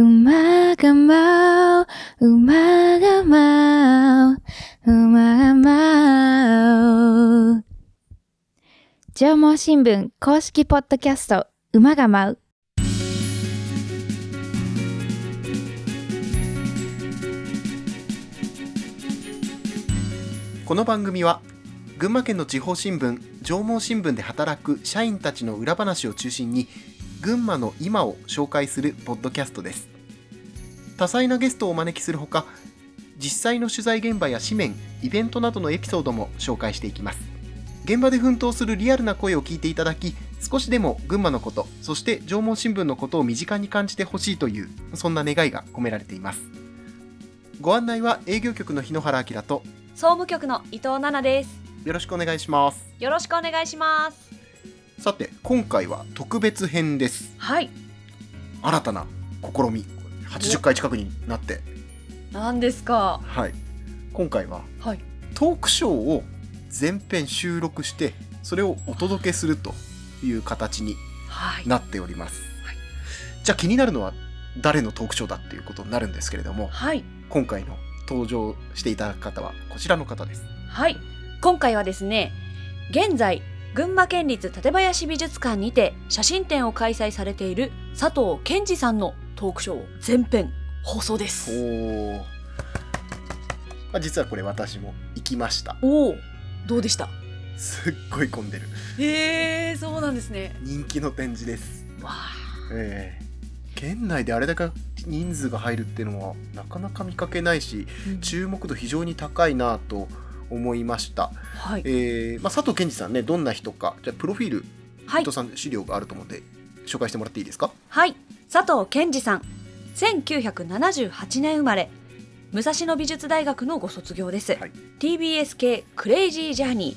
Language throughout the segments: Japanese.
馬が舞う、馬が舞う、馬が舞う。縄文新聞公式ポッドキャスト、馬が舞う。この番組は群馬県の地方新聞縄文新聞で働く社員たちの裏話を中心に群馬の今を紹介するポッドキャストです。多彩なゲストをお招きするほか実際の取材現場や紙面イベントなどのエピソードも紹介していきます。現場で奮闘するリアルな声を聞いていただき少しでも群馬のことそして縄文新聞のことを身近に感じてほしいというそんな願いが込められています。ご案内は営業局の日野原明と総務局の伊藤奈々です。よろしくお願いします。よろしくお願いしますさて今回は特別編です。はい。新たな試み80回近くになって。何ですか？はい。今回ははい。トークショーを全編収録してそれをお届けするという形にはい。なっております、はい。じゃあ気になるのは誰のトークショーだっていうことになるんですけれどもはい。今回の登場していただく方はこちらの方です。はい。今回はですね現在群馬県立館林美術館にて写真展を開催されている佐藤健二さんのトークショー全編放送でおすー。まあ実はこれ私も行きました。おおどうでした？すっごい混んでる。えー、そうなんですね。人気の展示です。わあええ。県内であれだけ人数が入るっていうのはなかなか見かけないし注目度非常に高いなと思いました、はい。えーまあ、佐藤健二さんねどんな人かじゃあプロフィール、はい。伊藤さん資料があると思うんで紹介してもらっていいですか？はい。佐藤健二さん1978年生まれ。武蔵野美術大学のご卒業です、はい。TBS 系クレイジージャーニ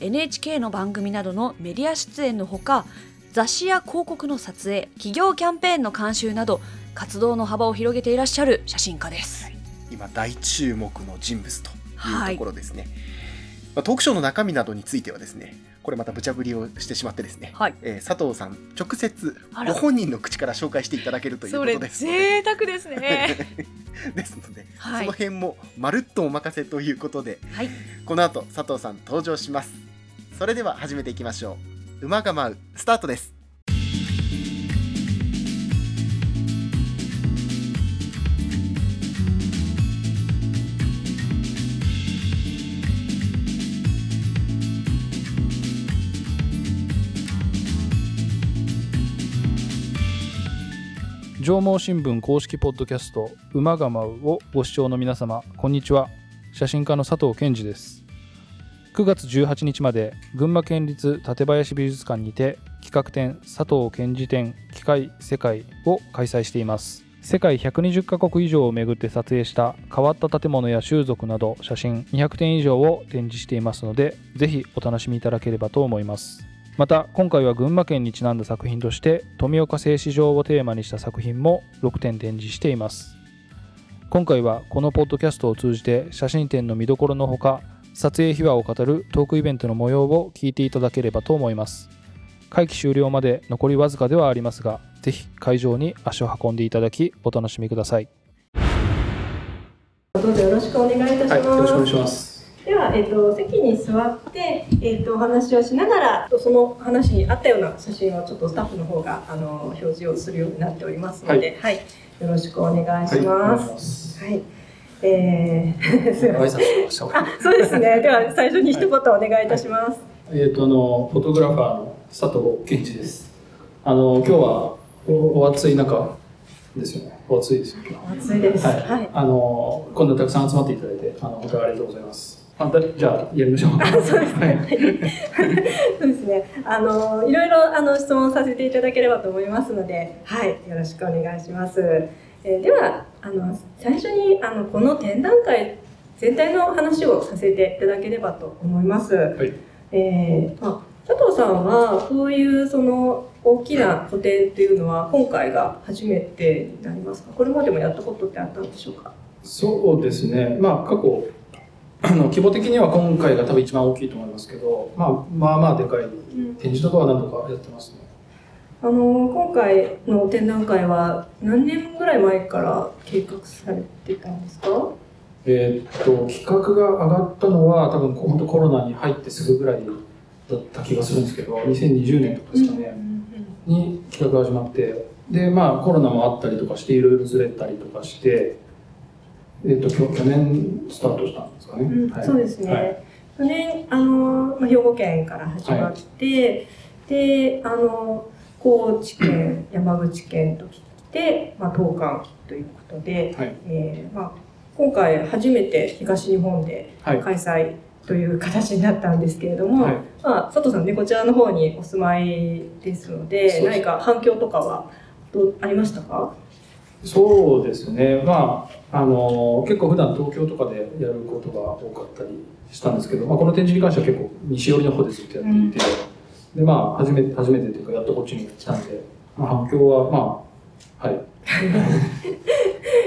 ー NHK の番組などのメディア出演のほか雑誌や広告の撮影企業キャンペーンの監修など活動の幅を広げていらっしゃる写真家です、今大注目の人物といはい。うところですね、まあ、トークショーの中身などについてはですねこれまた無茶ぶりをしてしまってですね、はい。えー佐藤さん直接ご本人の口から紹介していただけるということです贅沢ですね。ですので、はい。その辺もまるっとお任せということではい。この後佐藤さん登場します。それでは始めていきましょう。馬が舞うスタートです上毛新聞公式ポッドキャスト「馬が舞う」をご視聴の皆様こんにちは。写真家の佐藤健二です。9月18日まで群馬県立館林美術館にて企画展佐藤健二展機械世界を開催しています。世界120カ国以上を巡って撮影した変わった建物や習俗など写真200点以上を展示していますのでぜひお楽しみいただければと思います。また今回は群馬県にちなんだ作品として富岡製糸場をテーマにした作品も6点展示しています。今回はこのポッドキャストを通じて写真展の見どころのほか撮影秘話を語るトークイベントの模様を聞いていただければと思います。会期終了まで残りわずかではありますがぜひ会場に足を運んでいただきお楽しみください。どうぞよろしくお願いいたします。はいよろしくお願いしますでは、えっ、と、席に座って、えっ、と、お話をしながら、その話に合ったような写真をちょっとスタッフの方が、あの、表示をするようになっておりますので、はい、よろしくお願いします。すはい。えー、すいません。あ、そうですね。では、最初に一言お願いいたします。えっ、とあのフォトグラファーの佐藤健一です。あの今日はおお暑い中ですよね。お暑いですよ。今暑いです。ははいい。あの今度たくさん集まっていただいてあの本当にありがとうございます。あだじゃあやりましょう。そうですね。そうですね。あの、いろいろ、あの、質問させていただければと思いますので、はい、よろしくお願いします。えーでは、あの、最初に、あの、この展覧会全体の話をさせていただければと思います。いえーまあ、佐藤さんは、こういう、その、大きな個展っていうのは、今回が初めてになりますか？これまでもやったことってあったんでしょうか？そうですね。まあ過去あの規模的には今回が多分一番大きいと思いますけど、まあまあまあでかい展示とかは何とかやってますね。あの今回の展覧会は何年ぐらい前から計画されてたんですか？えーっと企画が上がったのは多分本当コロナに入ってすぐぐらいだった気がするんですけど2020年とかですかね、に企画が始まってでまあコロナもあったりとかしていろいろずれたりとかして、えーっと去去年スタートしたんですかね、うんはい。そうですね。はい。去年あのまあ兵庫県から始まって、であの高知県山口県と来て、まあ東韓ということで、はい。えーまあ今回初めて東日本ではい。開催という形になったんですけれども、はい。まあ佐藤さんねこちらの方にお住まいですので、何か反響とかはどうありましたか？そうですね、まあ、あの結構普段東京とかでやることが多かったりしたんですけど、まあ、この展示に関しては結構西寄りの方でずっとやっていて、でまあ初めて初めてというかやっとこっちに来たんで、まあ、反響はまあはい。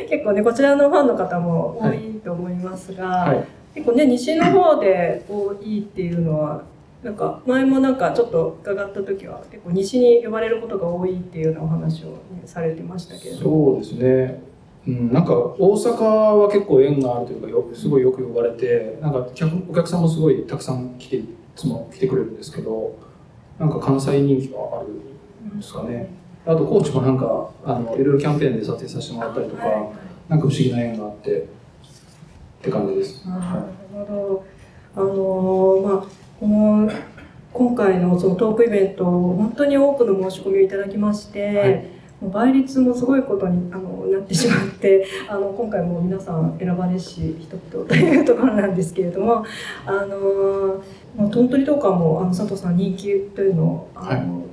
結構ねこちらのファンの方も多いと思いますが、はい。結構ね西の方で多いっていうのはなんか前もなんかちょっと伺った時は結構西に呼ばれることが多い。っていうようなお話を、ね、されてましたけれどそうですね、うん、なんか大阪は結構縁があるというかよすごいよく呼ばれてなんか客お客さんもすごいたくさん来ていつも来てくれるんですけどなんか関西人気があるんですかねあと高知もなんかあのいろいろキャンペーンで撮影させてもらったりとか、はいなんか不思議な縁があってって感じです。なはるほど。あのーまあこの今回のそのトークイベント本当に多くの申し込みをいただきまして、はい倍率もすごいことにあのなってしまって あの今回も皆さん選ばれし人々というところなんですけれどもあのーまあ、トントリとかもあの佐藤さん人気というのをあの、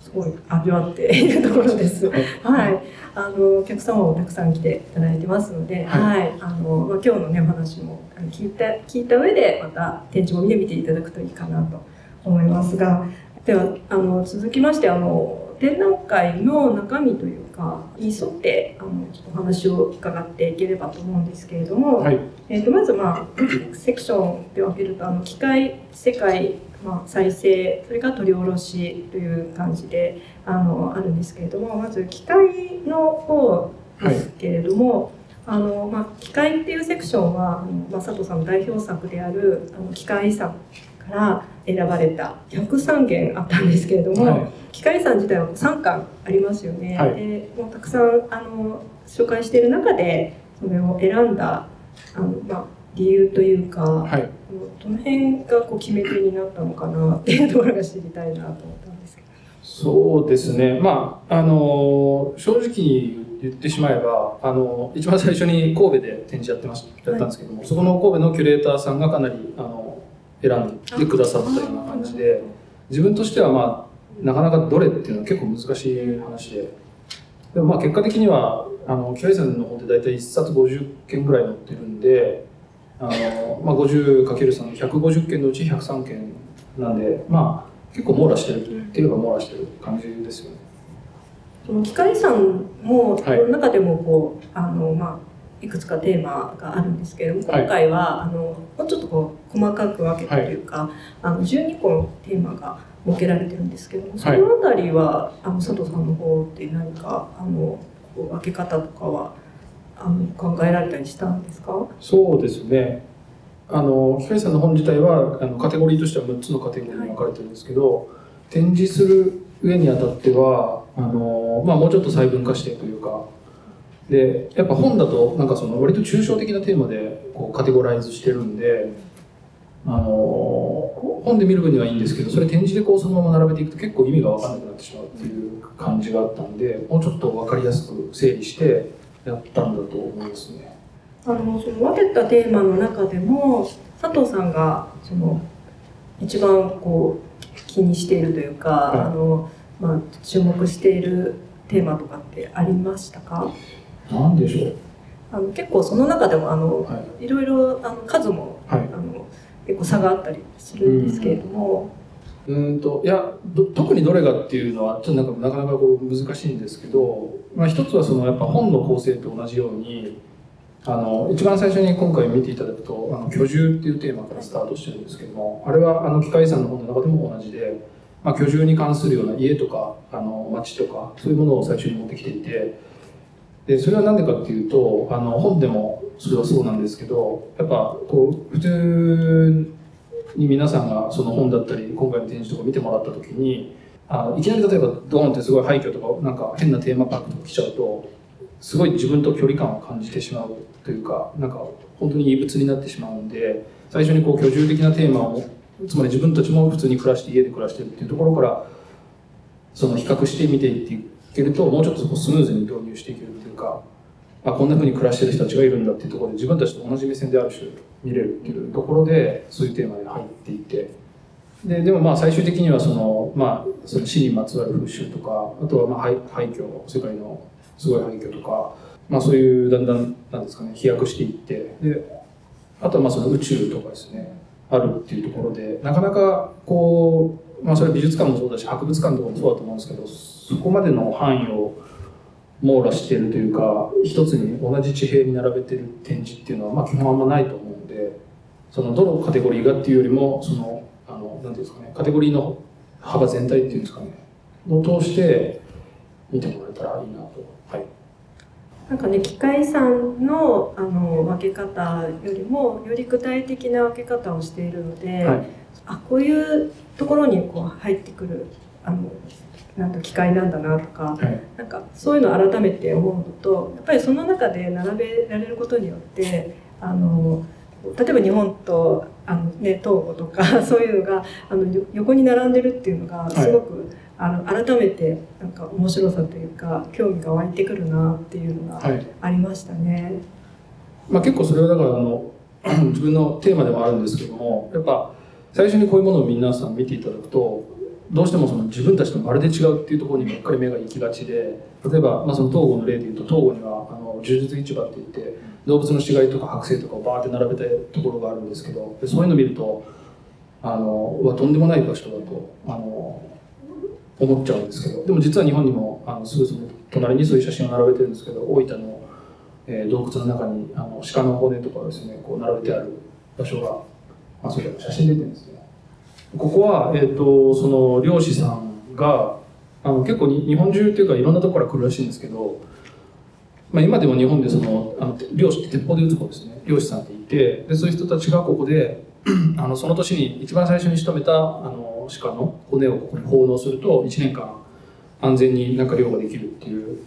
すごい味わっているところです。はい。はい、あのお客様もたくさん来ていただいてますので、は、はい。あのまあ今日のねお話も聞いた聞いた上でまた展示も見てみていただくといいかなと思いますが、ではあの続きましてあの展覧会の中身というかに沿ってあのちょっとお話を伺っていければと思うんですけれども、はい。えー、とまず、まあ、セクションで分けるとあの機械世界、まあ、再生それから取り下ろしという感じであのあるんですけれどもまず機械の方ですけれども、あのまあ、機械っていうセクションはまあ、佐藤さんの代表作である「あの機械遺産」から選ばれた103件あったんですけれども、はい。機械遺産自体は3巻ありますよね。はい。でもうたくさんあの紹介している中でそれを選んだあの、まあ、理由というか、はい。どの辺がこう決め手になったのかなっていうところが知りたいなと思ったんですけど。そうですね、まああの正直言ってしまえば、あの一番最初に神戸で展示やってましやったんですけども、そこの神戸のキュレーターさんがかなりあの選んでくださったような感じで、自分としては、まあ、なかなかどれっていうのは結構難しい話で、でもまあ結果的には、あの機械さんの方で大体1冊50件ぐらい載ってるんで、あのまあ、50×3、150件のうち103件なんで、まあ、結構網羅してるって言えば網羅してる感じですよね。その機械遺産も、はい。中でもこうあの、まあ、いくつかテーマがあるんですけれどもはい。今回は、あのもうちょっとこう細かく分けてというか、あの12個のテーマが設けられてるんですけどもそのあたりは、あの佐藤さんの方って何かあのこう分け方とかはあの考えられたりしたんですか？そうですね。あの機械さんの本自体はあのカテゴリーとしては6つのカテゴリーに分かれてるんですけど、展示する上にあたってはあの、まあ、もうちょっと細分化してというかでやっぱ本だとなんかその割と抽象的なテーマでこうカテゴライズしてるんであの本で見る分にはいいんですけどそれ展示でこうそのまま並べていくと結構意味が分かんなくなってしまうっていう感じがあったんでもうちょっと分かりやすく整理してやったんだと思いますね。あのその分けたテーマの中でも佐藤さんがその一番こう気にしているというか、はいあのまあ、注目しているテーマとかってありましたか？なんでしょう？あの結構その中でもあのはい。いろいろあの数もはい。あの結構差があったりするんですけれども、うーんといやど特にどれがっていうのはちょっとなんかなかなかこう難しいんですけど、まあ、一つはそのやっぱ本の構成と同じようにあの一番最初に今回見ていただくと「あの居住」っていうテーマからスタートしてるんですけどもあれはあの機械遺産の本の中でも同じでまあ、居住に関するような家とかあの町とかそういうものを最初に持ってきていてでそれは何でかっていうとあの本でもそれはそうなんですけどやっぱこう普通に皆さんがその本だったり今回の展示とか見てもらった時にあいきなり例えばドーンってすごい廃墟とかなんか変なテーマパークとか来ちゃうとすごい自分と距離感を感じてしまうというかなんか本当に異物になってしまうんで最初にこう居住的なテーマをつまり自分たちも普通に暮らして家で暮らしてるっていうところからその比較して見ていってけるともうちょっとそこスムーズに導入していけるっていうかあこんな風に暮らしてる人たちがいるんだっていうところで自分たちと同じ目線である種見れるっていうところでそういうテーマで入っていて。ででもまあ最終的にはその、まあ、その死にまつわる風習とかあとはまあ廃廃墟世界のすごい廃墟とか、まあ、そういうだんだんなんですかね飛躍していって。であとはまあその宇宙とかですねあるっていうところでなかなかこう、まあ、それは美術館もそうだし博物館とかもそうだと思うんですけどそこまでの範囲を網羅しているというか一つに同じ地平に並べてる展示っていうのはまあ基本あんまないと思うんでそのどのカテゴリーがっていうよりもそのあのなんていうんですかねカテゴリーの幅全体っていうんですかねを通して見てもらえたらいいなと。はいなんかね機械さんのあの分け方よりもより具体的な分け方をしているので、はいあこういうところにこう入ってくるあのなんだ機械なんだなとかはい。なんかそういうのを改めて思うのとやっぱりその中で並べられることによってあの例えば日本とあの、ね、東郷とか そういうのがあのよ横に並んでるっていうのがすごく、あの改めてなんか面白さというか興味が湧いてくるなっていうのがはい。ありましたね。まあ、結構それはだからあの 自分のテーマでもあるんですけどもやっぱ最初にこういうものを皆さん見ていただくとどうしてもその自分たちとまるで違うっていうところにばっかり目が行きがちで例えば、まあ、その東郷の例でいうと東郷にはあの柔術市場って言って動物の死骸とか剥製とかをバーって並べたところがあるんですけどそういうのを見るとあのうわとんでもない場所だとあの思っちゃうんですけどでも実は日本にもあのすぐその隣にそういう写真を並べてるんですけど大分のえー洞窟の中にあの鹿の骨とかですねこう並べてある場所が、あ、そういう写真出てるんですね。ここは、えー、とその漁師さんがあの結構に日本中っていうかいろんなところから来るらしいんですけど、まあ、今でも日本でそのあの漁師って鉄砲で撃つ方ですね。漁師さんっていてでそういう人たちがここで あのその年に一番最初に仕留めたあの鹿の骨をここに奉納すると1年間安全になんか漁ができるっていう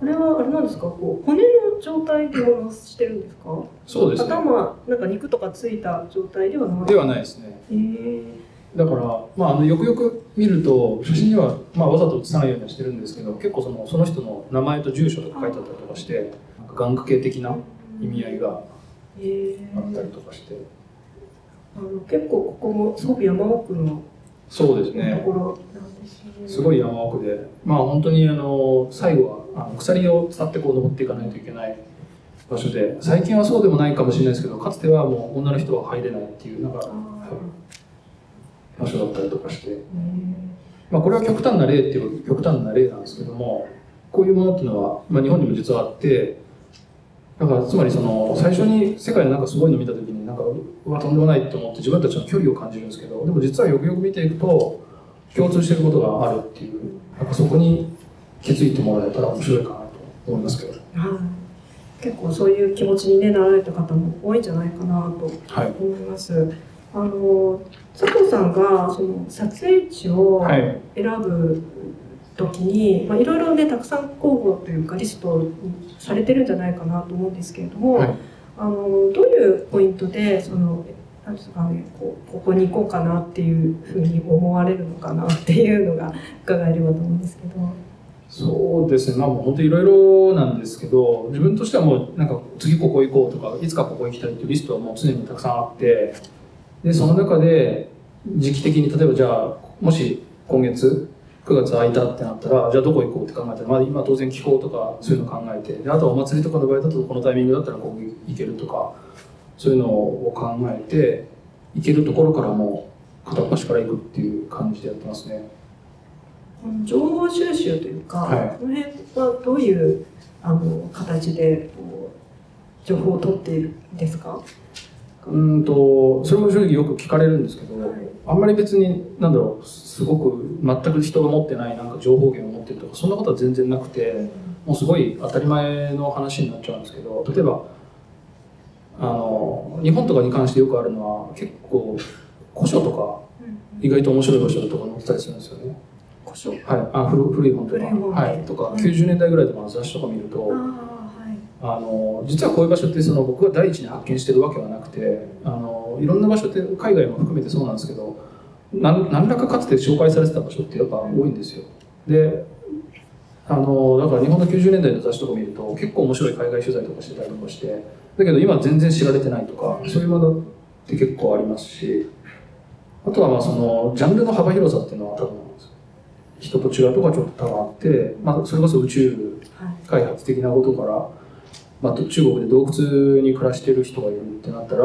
これはあれなんですか？こう骨の状態でおろしてるんですか？そうですね。頭なんか肉とかついた状態ではない？ではないですね。えー。だから、まあ、あのよくよく見ると写真には、まあ、わざと写さないようにはしてるんですけど結構そのその人の名前と住所とか書いてあったりとかしてなんか願掛け的な意味合いがえー。あったりとかして。あの結構ここもすごく山奥のとそうですね。す。ごい山奥で。まあ本当にあの最後はあの鎖を伝ってこう登っていかないといけない場所で。最近はそうでもないかもしれないですけどかつてはもう女の人は入れないっていうなんか場所だったりとかして。まあ、これは極端な例っていう極端な例なんですけどもこういうものっていうのは、まあ、日本にも実はあってだからつまりその最初に世界のなんかすごいの見た時にかうわとんでもないと思って自分たちの距離を感じるんですけどでも実はよくよく見ていくと共通してることがあるっていうなんかそこに気づいてもらえたら面白いかなと思いますけど。はい、結構そういう気持ちに、ね、なられた方も多いんじゃないかなとはい、思います。あの佐藤さんがその撮影地をはい、選ぶ時に、まあ、いろいろねたくさん候補というかリストにされてるんじゃないかなと思うんですけれども、はいあのどういうポイントでそのなんですかねこうここに行こうかなっていうふうに思われるのかなっていうのが伺えればと思うんですけど。そうですねまあもう本当いろいろなんですけど自分としてはもうなんか次ここ行こうとかいつかここ行きたいっていうリストはもう常にたくさんあってでその中で時期的に例えばじゃあもし今月9月空いたってなったらじゃあどこ行こうって考えたら、まあ、今当然気候とかそういうの考えてであとはお祭りとかの場合だとこのタイミングだったらここ行けるとかそういうのを考えて行けるところからもう片っ端から行くっていう感じでやってますね。情報収集というか、はいこの辺はどういうあの形でこう情報を取っているんですか？うんとそれも正直よく聞かれるんですけど、はい。あんまり別になんだろうすごく全く人が持ってないなんか情報源を持ってるとかそんなことは全然なくてもうすごい当たり前の話になっちゃうんですけど例えばあの日本とかに関してよくあるのは結構古書とか意外と面白い場所とか載ってたりするんですよね。故障はい、あ古古い本とか。はい、とかうん90年代ぐらいとかの雑誌とか見ると、あの実はこういう場所ってその僕が第一に発見してるわけはなくてあのいろんな場所って海外も含めてそうなんですけどなん何らかかつて紹介されてた場所ってやっぱ多いんですよ。であのだから日本の90年代の雑誌とか見ると結構面白い海外取材とかしてたりとかしてだけど今全然知られてないとかそういうものって結構ありますしあとはまあそのジャンルの幅広さっていうのは多分人と違うとこはちょっと多分あって、まあ、それこそ宇宙はい開発的なことから、まあ、と中国で洞窟に暮らしてる人がいるってなったら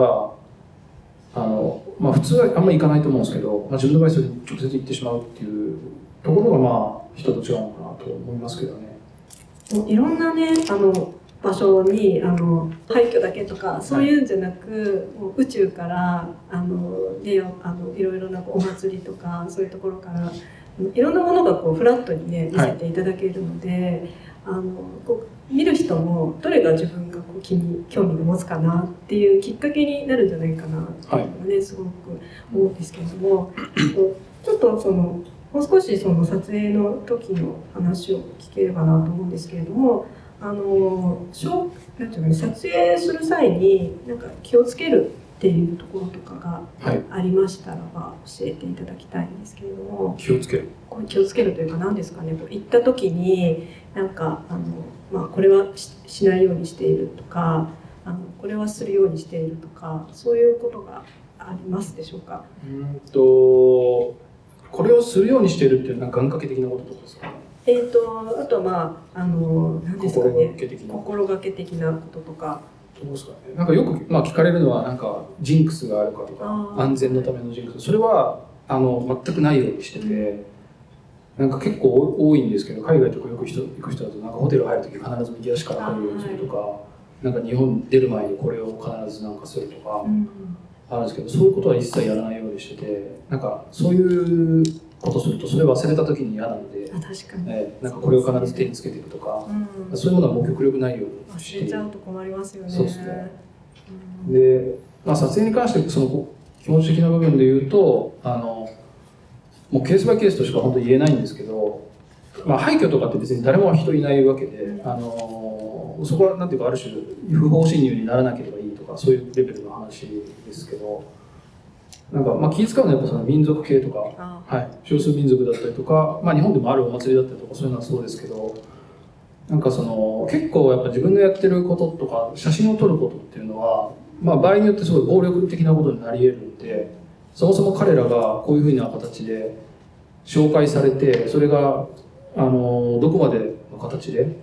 あの、まあ、普通はあんまり行かないと思うんですけど、まあ、自分の場合それに直接行ってしまうっていうところがまあ人と違うのかなと思いますけどね。いろんなねあの場所にあの廃墟だけとかそういうんじゃなく、もう宇宙からあのであのいろいろなこうお祭りとかそういうところからいろんなものがこうフラットにね見せていただけるので、あのこう見る人もどれが自分がこう気に興味を持つかなっていうきっかけになるんじゃないかなっていうのがね、すごく思うんですけれどもちょっとそのもう少しその撮影の時の話を聞ければなと思うんですけれどもあのしょうなんていうかね撮影する際になんか気をつけるっていうところとかがはい、ありましたらば教えていただきたいんですけれども。気をつける。こう気をつけるというか何ですかね。こう行った時になんかあの、まあ、これはししないようにしているとかあのこれはするようにしているとかそういうことがありますでしょうか？うんとこれをするようにしてるっていうのは願掛け的なこととかですか？ねえー、とあとはまああの何ですかね。心がけ的なこととかどうですかね。なんかよく、まあ、聞かれるのはなんかジンクスがあるかとか安全のためのジンクス。それはあの全くないようにしててなんか結構多いんですけど海外とかよく人行く人だとなんかホテル入る時必ず右足から入るようにするとか、なんか日本出る前にこれを必ずなんかするとかあるんですけどそういうことは一切やらないようにしててなんかそういうことするとそれ忘れた時に嫌なので、あ確かに、えーなんかこれを必ず手につけていくとかうん、そういうものはもう極力ないように忘れちゃうと困りますよね。そうですね。うん。で、まあ、撮影に関してそのこう気持ち的な部分で言うとあのもうケースバイケースとしか本当に言えないんですけど、まあ、廃墟とかって別に誰も人いないわけで、あのそこはなんていうかある種不法侵入にならなければいいとかそういうレベルの話ですけどなんかまあ気使うのはやっぱその民族系とかあはい、少数民族だったりとか、まあ、日本でもあるお祭りだったりとかそういうのはそうですけどなんかその結構やっぱ自分のやってることとか写真を撮ることっていうのは、まあ、場合によってすごい暴力的なことになり得るんでそもそも彼らがこういうふうな形で紹介されてそれがあのどこまでの形で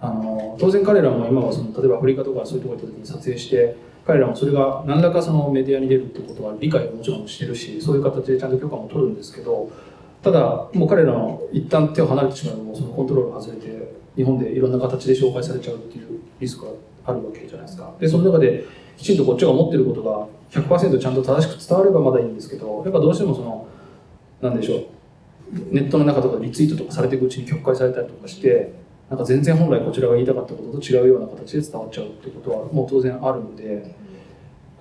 あの当然彼らも今はその例えばアフリカとかそういうところ行った時に撮影して彼らもそれが何らかそのメディアに出るってことは理解をもちろんしてるしそういう形でちゃんと許可も取るんですけどただもう彼らの一旦手を離れてしまえばもうそのコントロール外れて日本でいろんな形で紹介されちゃうっていうリスクがあるわけじゃないですか。でその中できちんとこっちが思ってることが100%ちゃんと正しく伝わればまだいいんですけどやっぱどうしてもそのなんでしょうネットの中とかリツイートとかされていくうちに曲解されたりとかしてなんか全然本来こちらが言いたかったことと違うような形で伝わっちゃうってことはもう当然あるんで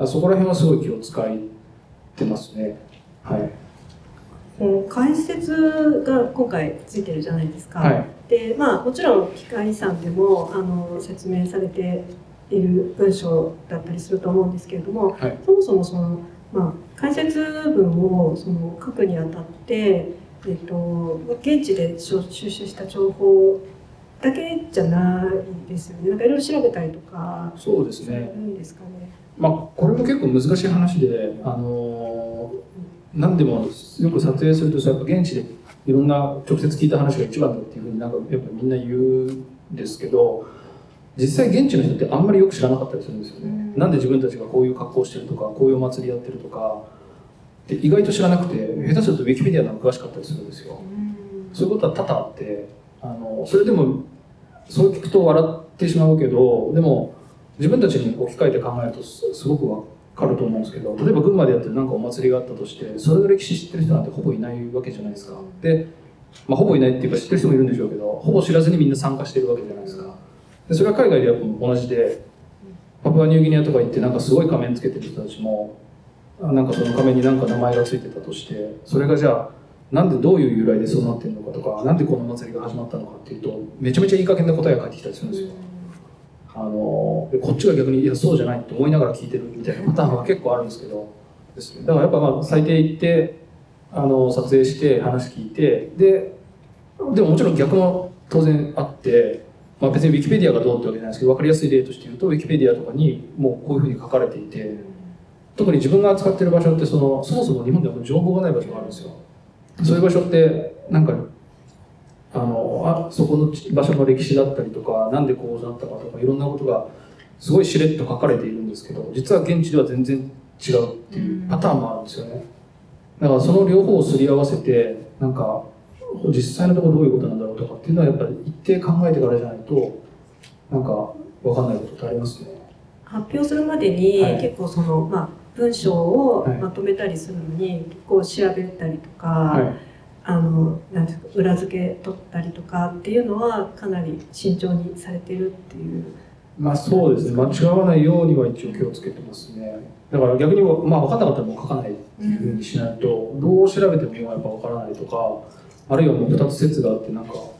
そこら辺はすごい気を使ってますね。はい。この解説が今回ついてるじゃないですか、はい。でまあもちろん機械遺産でもあの説明されている文章だったりすると思うんですけれども、はい。そもそもその、まあ、解説文をその書くにあたって、えっと、現地で収集した情報だけじゃないですよね。なんかいろいろ調べたりとかそうですね。んですかね。まあこれも結構難しい話であのー何でもよく撮影するとさやっぱ現地でいろんな直接聞いた話が一番だっていうふうになんかやっぱみんな言うんですけど実際現地の人ってあんまりよく知らなかったりするんですよね、うん。なんで自分たちがこういう格好をしてるとかこういうお祭りやってるとかで意外と知らなくて下手するとウィキペディアの方が詳しかったりするんですよ。うん。そういうことは多々あってあのそれでもそう聞くと笑ってしまうけどでも自分たちに置き換えて考えるとすごくわかると思うんですけど例えば群馬でやってるなんかお祭りがあったとしてそれの歴史知ってる人なんてほぼいないわけじゃないですか。で、まあ、ほぼいないっていうか知ってる人もいるんでしょうけどほぼ知らずにみんな参加してるわけじゃないですか。でそれは海外でやっぱ同じでパプアニューギニアとか行ってなんかすごい仮面つけてる人たちもあなんかその仮面になんか名前がついてたとしてそれがじゃあなんでどういう由来でそうなってるのかとかなんでこの祭りが始まったのかっていうとめちゃめちゃいい加減な答えが返ってきたりするんですよ。あのでこっちが逆にいやそうじゃないって思いながら聞いてるみたいなパターンは結構あるんですけどですね。だからやっぱまあ最低行ってあの撮影して話聞いてででももちろん逆も当然あって、まあ、別にウィキペディアがどうってわけじゃないですけど分かりやすい例として言うとウィキペディアとかにもうこういうふうに書かれていて特に自分が扱ってる場所ってそのそもそも日本では情報がない場所があるんですよそういう場所ってなんかあのあそこの場所の歴史だったりとかなんでこうなったかとかいろんなことがすごいしれっと書かれているんですけど実は現地では全然違うっていうパターンもあるんですよね。だからその両方をすり合わせてなんか実際のところどういうことなんだろうとかっていうのはやっぱり一定考えてからじゃないとなんか分かんないことってありますね。発表するまでに、はい。結構その、まあ、文章をはい。まとめたりするのに、結構調べたりとか、はい。あのなんですか裏付け取ったりとかっていうのはかなり慎重にされてるっていう。まあそうですね。間違わないようには一応気をつけてますね。だから逆にまあ分かんなかったらもう書かないっていうふうにしないと、どう調べてもやっぱ分からないとかあるいはもう2つ説があってなんかだか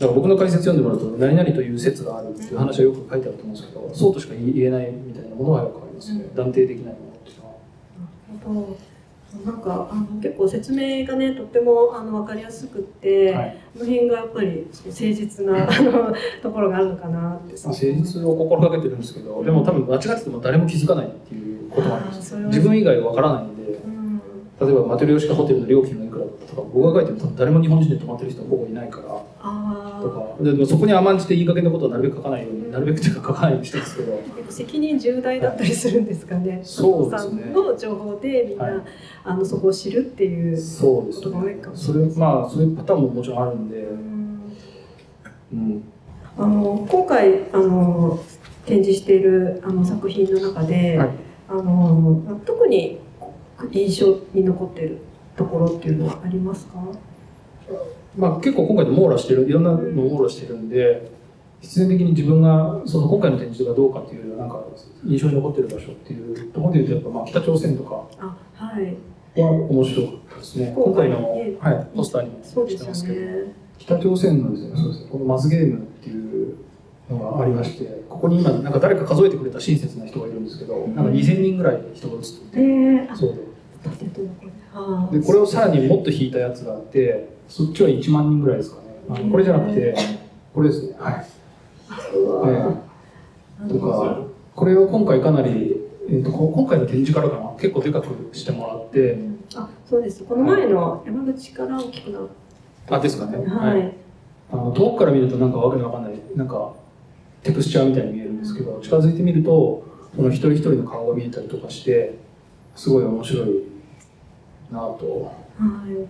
ら僕の解説読んでもらうと何々という説があるっていう話はよく書いてあると思うんですけど、そうとしか言えないみたいなものはよくありますね、断定できないものっていうのは。なんかあの結構説明がねとってもあの分かりやすくって、はい。この辺がやっぱり誠実な あのところがあるのかなって。まあ誠実を心がけてるんですけどでも多分間違ってても誰も気づかないっていうこともあります自分以外わからないんで。うん例えばマトリョーシカホテルの料金がいくらだったとか僕が書いても誰も日本人で泊まってる人はほぼいないからあとか。でそこに甘んじていい加減なことはなるべく書かないようになるべくというか書かないようにしてるんですけど。あ責任重大だったりするんですかねそうですね。さんの情報でみんな、はい。あのそこを知るっていうそうですことが多いかも。しそれれないまあそういうパターンももちろんあるんで、うん。うん、あの今回あの展示しているあの作品の中で、はい。あの特に印象に残っているところっていうのはありますか？まあ、結構今回で網羅してるいろんなのを網羅してるんで必然的に自分がその今回の展示がどうかっていうなんか印象に残ってる場所っていうところでいうとやっぱまあ北朝鮮とかあは面白かったですね。今回の、はい、ポスターにもしてますすけど。よね。北朝鮮のですねそうですねこのマスゲームっていうのがありましてここに今なんか誰か数えてくれた親切な人がいるんですけどなんか2000人ぐらい人が写ってて。そう。ででこれをさらにもっと引いたやつがあってそっちは1万人ぐらいですかね。これじゃなくてこれですね。はい、とかこれを今回かなり、えー、とこ今回の展示からかな。結構でかくしてもらって。あそうです。この前の山口から大きくなっあですかね。たはい、あの遠くから見るとなんかわけのわかんないなんかテクスチャーみたいに見えるんですけど近づいてみるとこの一人一人の顔が見えたりとかしてすごい面白いなぁと。はい、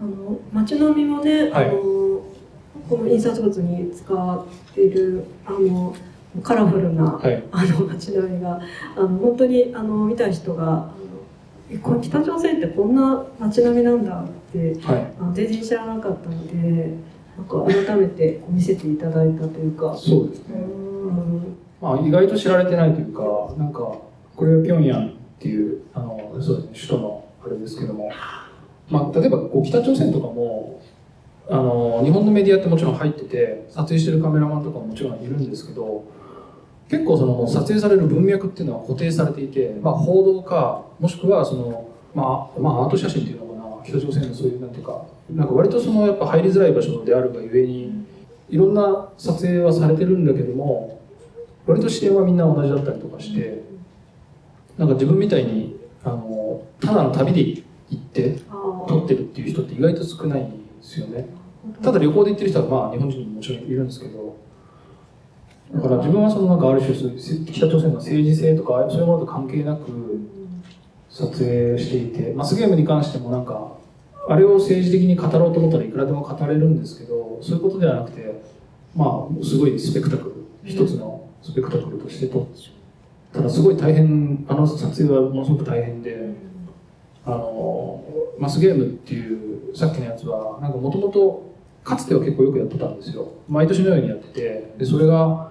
あの街並みもね、はい。あのこの印刷物に使っているあのカラフルな、はい。あの街並みがあの本当にあの見た人が北朝鮮ってこんな街並みなんだってはい。あの全然知らなかったのでなんか改めて見せていただいたというか。うそうですね、ん。まあ、意外と知られてないというかなんかこれは平壌っていうあのそうです、ね、首都のあれですけども、まあ、例えばこう北朝鮮とかもあの日本のメディアってもちろん入ってて撮影してるカメラマンとかももちろんいるんですけど結構その撮影される文脈っていうのは固定されていて、まあ、報道かもしくはその、まあまあ、アート写真っていうのかな北朝鮮のそういうなんていうかなんか割とそのやっぱ入りづらい場所であるがゆえにいろんな撮影はされてるんだけども割と視点はみんな同じだったりとかしてなんか自分みたいにあのただの旅で行って撮ってるっていう人って意外と少ないんですよね。ただ旅行で行ってる人はまあ日本人にももちろんいるんですけどだから自分はそのなんかある種北朝鮮の政治性とかそういうものと関係なく撮影していてマスゲームに関してもなんかあれを政治的に語ろうと思ったらいくらでも語れるんですけどそういうことではなくてまあすごいスペクタクル一つのスペクタクルとして撮っただすごい大変あの撮影はものすごく大変であのマスゲームっていうさっきのやつはなんかもともとかつては結構よくやってたんですよ。毎年のようにやっててでそれが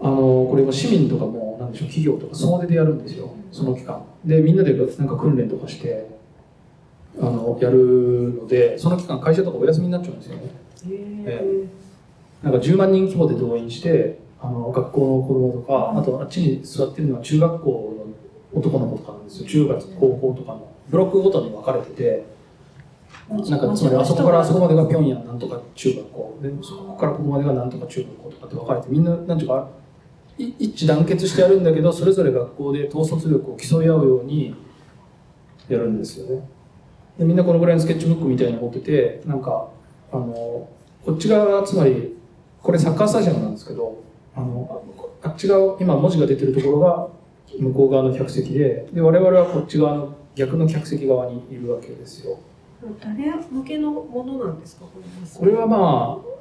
あのこれも市民とかもなんでしょう企業とか総出でやるんですよその期間。でみんなでなんか訓練とかしてあのやるのでその期間会社とかお休みになっちゃうんですよね。えなんか10万人規模で動員してあの学校の子供とかあとあっちに座ってるのは中学校の男の子とかなんですよ。中学高校とかの。ブロックごとに分かれててなんかつまりあそこからあそこまでが平壌なんとか中学校。でそこからここまでがなんとか中学校とかって分かれてみんななんていうかい一致団結してやるんだけどそれぞれ学校で統率力を競い合うようにやるんですよね。でみんなこのぐらいのスケッチブックみたいなの持っててなんかあのこっち側つまりこれサッカースタジアムなんですけどあのあっち側今文字が出てるところが向こう側の客席でで我々はこっち側の逆の客席側にいるわけですよ。誰向けのものなんですかこれこれはまあ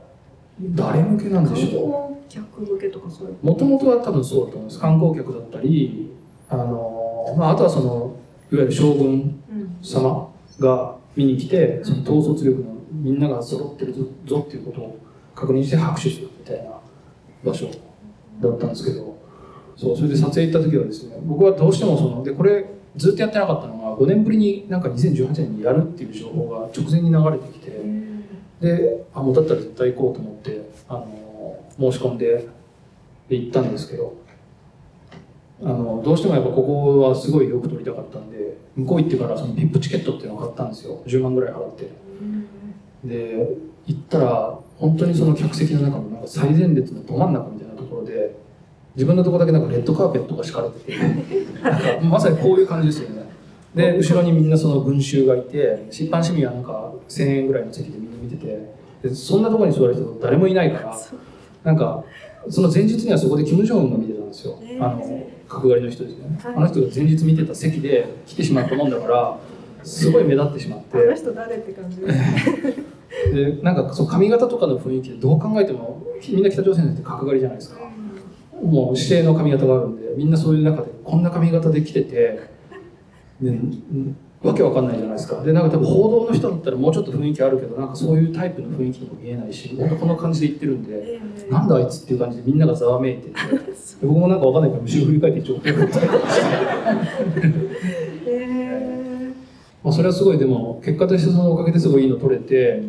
誰向けなんで観しょ光客向けとかそういう。うもともとは多分そうだと思います。観光客だったりあの、まあ、あとはそのいわゆる将軍うん様が見に来てその統率力のみんなが揃ってるぞっていうことを確認して拍手するみたいな場所だったんですけどそうそれで撮影行った時はですね僕はどうしてもそのでこれずっとやってなかったのが5年ぶりになんか2018年にやるっていう情報が直前に流れてきてであもうだったら絶対行こうと思ってあの申し込んでで行ったんですけどあのどうしてもやっぱここはすごいよく撮りたかったんで向こう行ってからその VIP チケットっていうのを買ったんですよ。10万ぐらい払って。で行ったら本当にその客席の中のなんか最前列のど真ん中みたいな。ところで自分のところだけなんかレッドカーペットが敷かれてて。なんかまさにこういう感じですよね。で後ろにみんなその群衆がいて一般市民はなんか1000円ぐらいの席でみんな見てて。でそんなところに座る人誰もいないからなんかその前日にはそこでキム・ジョンウンが見てたんですよ、えー。あの角刈りの人ですね、はい。あの人が前日見てた席で来てしまったもんだからすごい目立ってしまって。あの人誰って感じで なんかその髪型とかの雰囲気でどう考えてもみんな北朝鮮の人って角刈りじゃないですかもう指定の髪型があるんでみんなそういう中でこんな髪型で来ててでんわけわかんないじゃないですか。でなんか多分報道の人だったらもうちょっと雰囲気あるけどなんかそういうタイプの雰囲気にも見えないし本当こんな感じで言ってるんでええなんだあいつっていう感じでみんながざわめいててで 僕もなんかわかんないから後ろ振り返って一応 えまあそれはすごいでも結果としてそのおかげですごいいいの撮れてえ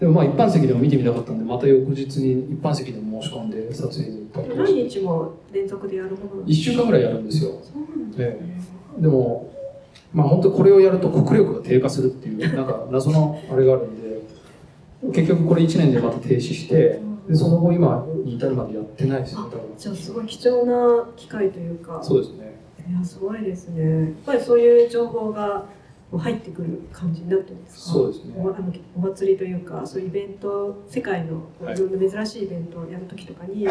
でもまあ一般席でも見てみたかったんでまた翌日に一般席でも申し込んで撮影何日も連続でやるものなん1です週間ぐらいやるんですよ。ですえでもまあ本当これをやると国力が低下するっていう なんか謎のあれがあるんで結局これ1年でまた停止してでその後今に至るまでやってないですよ。多分じゃあすごい貴重な機会というか。そうですね。いやすごいですね。やっぱりそういう情報が入ってくる感じになってるんですか？そうですね。おあのお祭りというかそういうイベント世界のはい。いろんな珍しいイベントをやるときとかに、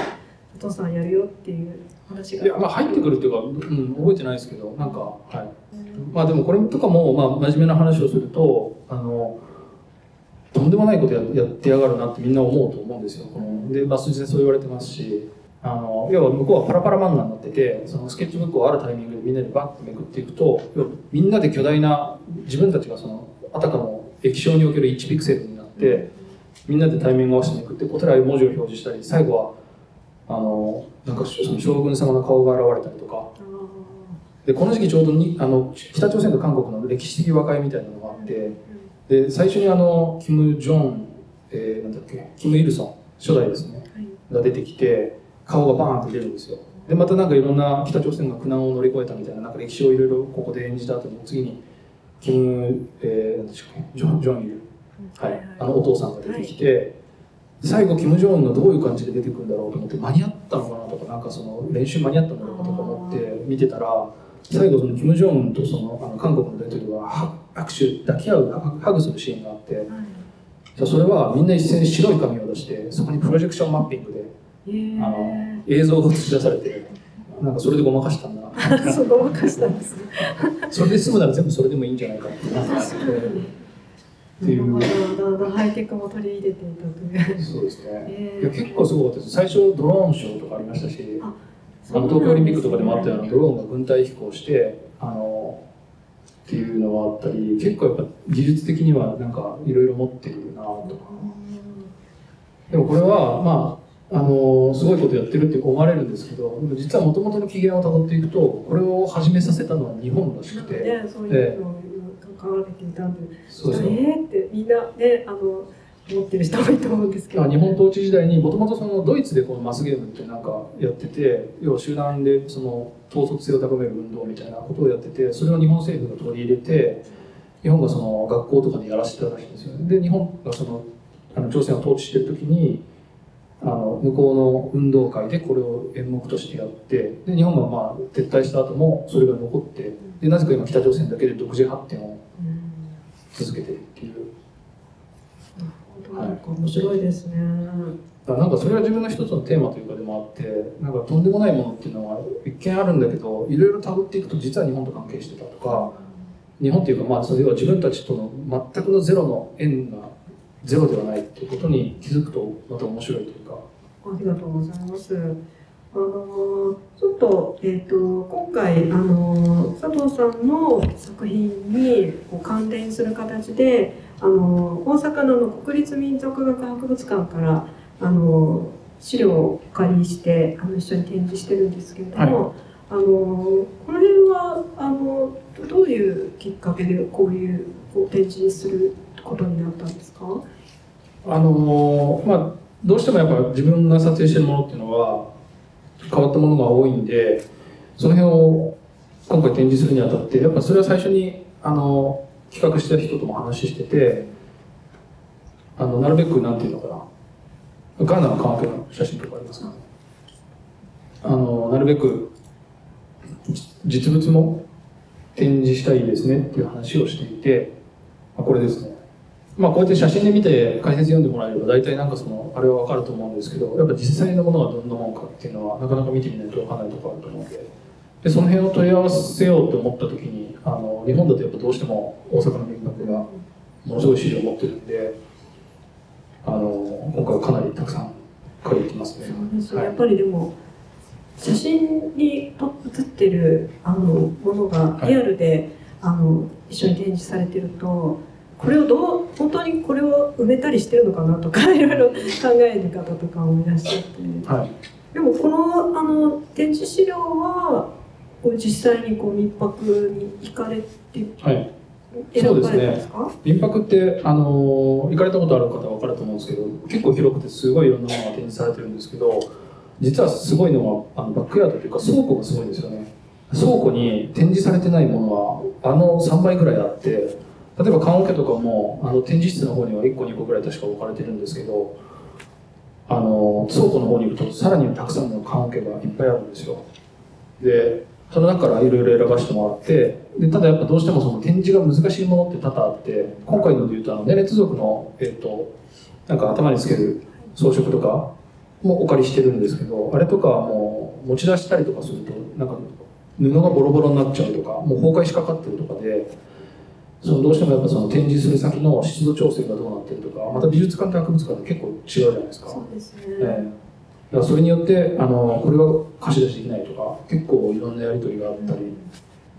お父さんやるよっていう話が。いやまあ入ってくるっていうか、うん、覚えてないですけどなんかはい。まあでもこれとかも、まあ、真面目な話をするとあのとんでもないことややってやがるなってみんな思うと思うんですよ。こので、まあ、数字でそう言われてますしあの要は向こうはパラパラ漫画になっててそのスケッチブックをあるタイミングでみんなでバッとめくっていくと要はみんなで巨大な自分たちがそのあたかも液晶における1ピクセルになってみんなでタイミングを合わせてめくってこちらに文字を表示したり最後はあのなんかその将軍様の顔が現れたりとか。あでこの時期ちょうどにあの北朝鮮と韓国の歴史的和解みたいなのがあってで最初にあのキム・ジョン、えーなんだっけキム・イルソン初代ですねが出てきて顔がバーンって出るんですよ。でまたなんかいろんな北朝鮮が苦難を乗り越えたみたいななんか歴史をいろいろここで演じた後に次にキム、えー、ジョン・ジョンイル。はい、あのお父さんが出てきて、最後、キム・ジョンウンがどういう感じで出てくるんだろうと思って、間に合ったのかなとか、なんかその練習間に合ったんだろうかとか思って見てたら、最後、そのキム・ジョンウンとそのあの韓国の大統領がは握手、抱き合う、ハハグするシーンがあって、はい。じゃあそれはみんな一斉に白い紙を出して、そこにプロジェクションマッピングでえー。あの映像が映し出されて、なんかそれでごまかしたんだな、そうごまかしたんですね。それで済むなら全部それでもいいんじゃないかってっていう。まだだんだんハイテクも取り入れていたというそうですね。えー。結構すごかったです。最初ドローンショーとかありましたし、あの東京オリンピックとかでもあったようなドローンが軍隊飛行してあのっていうのがあったり結構やっぱ技術的にはなんかいろいろ持ってるなとか。でもこれはまああのすごいことやってるって思われるんですけど実はもともとの起源をたどっていくとこれを始めさせたのは日本らしくてね、そういうのに関われていたんで、そうそうえーってみんなね、あの持ってる人多いと思うんですけど。あ日本統治時代にもともとそのドイツでこのマスゲームってなんかやってて要は集団でその統率性を高める運動みたいなことをやっててそれを日本政府が取り入れて日本がその学校とかでやらせてたらしいんですよねで日本がそのあの朝鮮を統治してる時にあの向こうの運動会でこれを演目としてやってで日本がまあ撤退した後もそれが残ってでなぜか今北朝鮮だけで独自発展をうん続けてるっていう面白いですね。なんかそれは自分の一つのテーマというかでもあってなんかとんでもないものっていうのは一見あるんだけどいろいろたどっていくと実は日本と関係してたとか日本っていうかまあそれは自分たちとの全くのゼロの縁がゼロではないっていうことに気づくとまた面白いというかありがとうございます。あのちょっと,、えー、と今回、あの佐藤さんの作品にこう関連する形で、あの大阪の国立民族学博物館からあの資料をお借りしてあの一緒に展示してるんですけれども、あのこの辺はあのどういうきっかけでこういうこう展示することになったんですか？あのーまあどうしてもやっぱ自分が撮影してるものっていうのは変わったものが多いんでその辺を今回展示するにあたってやっぱそれは最初にあの企画した人とも話しててあのなるべくなんていうのかな。ガーナの関係の写真とかありますか？あのなるべく実物も展示したいですねっていう話をしていてこれですね。まあこうやって写真で見て解説読んでもらえれば大体なんかそのあれは分かると思うんですけどやっぱ実際のものがどんなもんかっていうのはなかなか見てみないと分かんないところあると思うんで。でその辺を問い合わせようと思った時にあの日本だとやっぱどうしても大阪の民学がものすごい資料を持ってるんであの今回はかなりたくさん借りてますね。そうですね、はい。やっぱりでも写真にと写ってるあのものがはいリアルで、あの一緒に展示されてるとこれをどう本当にこれを埋めたりしてるのかなとかいろいろ考える方とかもいらっしゃって。はい。でもこのあの展示資料はこう実際にこう民泊に行かれてはい。選ばれたんですか？民泊って、あのー行かれたことある方は分かると思うんですけど結構広くてすごいいろんなものが展示されてるんですけど実はすごいのはあのバックヤードというか倉庫がすごいんですよね。倉庫に展示されてないものはあの3倍ぐらいあって例えば棺桶とかもあの展示室の方には1個2個ぐらい確か置かれてるんですけどあの倉庫の方に行くとさらにたくさんの棺桶がいっぱいあるんですよ。でその中からいろいろ選ばせてもらってでただやっぱどうしてもその展示が難しいものって多々あって今回ので言うとあのネレツ族の、えっとなんか頭につける装飾とかもお借りしてるんですけどあれとかはもう持ち出したりとかするとなんか布がボロボロになっちゃうとかもう崩壊しかかってるとかでそのどうしてもやっぱその展示する先の湿度調整がどうなってるとかまた美術館と博物館って結構違うじゃないですか。そうですね、ええ。だからそれによってあのこれは貸し出しできないとか結構いろんなやり取りがあったり、ね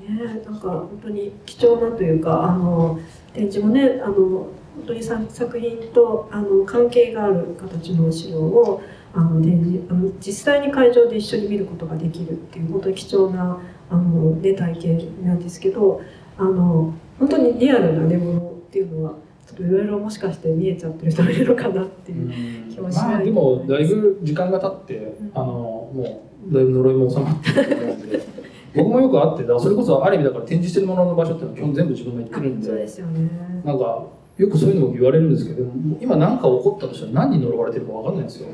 えなんか本当に貴重なというかあの展示もねあの本当にさ作品とあの関係がある形の資料をあの展示あの実際に会場で一緒に見ることができるっていう本当に貴重なあの、ね、体験なんですけどあの本当にリアルな寝物っていうのはちょっといろいろもしかして見えちゃってる人もいるのかなっていう。気もしないまあでもだいぶ時間が経ってあのもうだいぶ呪いも収まってると思うんで。僕もよくあってそれこそある意味だから展示してるものの場所っていうのは基本全部自分が行ってるんそうでですよね。なんかよくそういうのも言われるんですけど今何か起こったとしたら何に呪われてるか分かんないんですよ。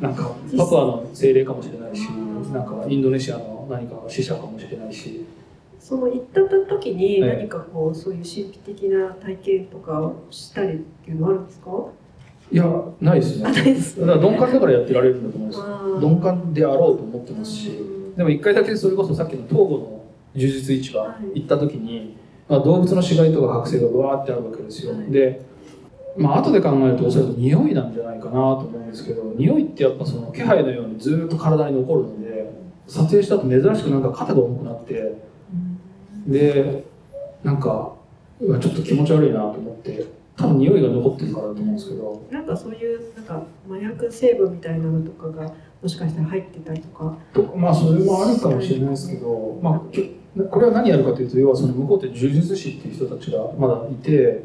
なんかパプアの精霊かもしれないしなんかインドネシアの何か死者かもしれないしその行った時にはい何かこうそういう神秘的な体験とかをしたりっていうのはあるんですか？いやないですね。だから鈍感だからやってられるんだと思うんです鈍感であろうと思ってますしうん。でも一回だけそれこそさっきの東郷の柔術市場はい。行った時に、まあ、動物の死骸とか剥製がわーってあるわけですよ、はい。でまあ後で考えるとおそらく匂いなんじゃないかなと思うんですけど匂いってやっぱその気配のようにずーっと体に残るので撮影した後珍しくなんか肩が重くなってでなんかちょっと気持ち悪いなと思って多分匂いが残ってるからだと思うんですけど。なんかそういうなんか麻薬成分みたいなのとかがもしかしたら入ってたりとか。とまあそれもあるかもしれないですけど、まあ、きこれは何やるかというと要はその向こうって呪術師っていう人たちがまだいて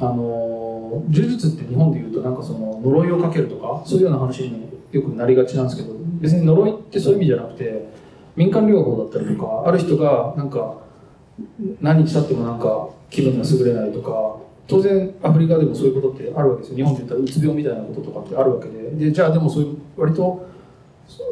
あの呪術って日本でいうとなんかその呪いをかけるとかそういうような話によくなりがちなんですけど別に呪いってそういう意味じゃなくて民間療法だったりとかある人がなんか何日経ってもなんか気分が優れないとか当然アフリカでもそういうことってあるわけですよ。日本で言ったらうつ病みたいなこととかってあるわけで。でじゃあでもそういう割と、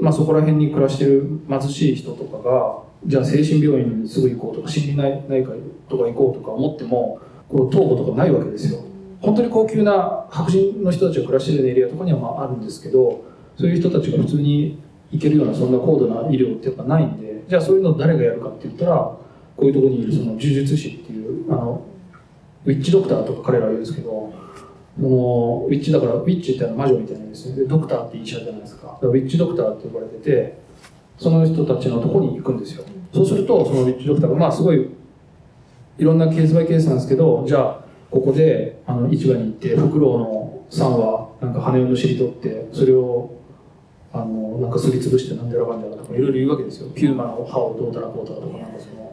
まあ、そこら辺に暮らしてる貧しい人とかがじゃあ精神病院にすぐ行こうとか心理内科とか行こうとか思ってもこの東郷とかないわけですよ。本当に高級な白人の人たちが暮らしてるエリアとかにはまああるんですけどそういう人たちが普通に行けるようなそんな高度な医療ってやっぱないんでじゃあそういうの誰がやるかって言ったらこういうところにいるその呪術師っていうあのウィッチドクターとか彼らは言うんですけどもうウィッチだからウィッチってのは魔女みたいな意味ですね。でドクターって医者じゃないですか。かウィッチドクターって呼ばれててその人たちのところに行くんですよ。そうするとそのウィッチドクターがまあすごいいろんなケースバイケースなんですけどじゃあここであの市場に行ってフクロウの3羽なんか羽をむしり取ってそれをあのなんかすりつぶしてなんでらかんだらとかいろいろ言うわけですよ。ピューマの歯をどうたらこうたらとかなんかその。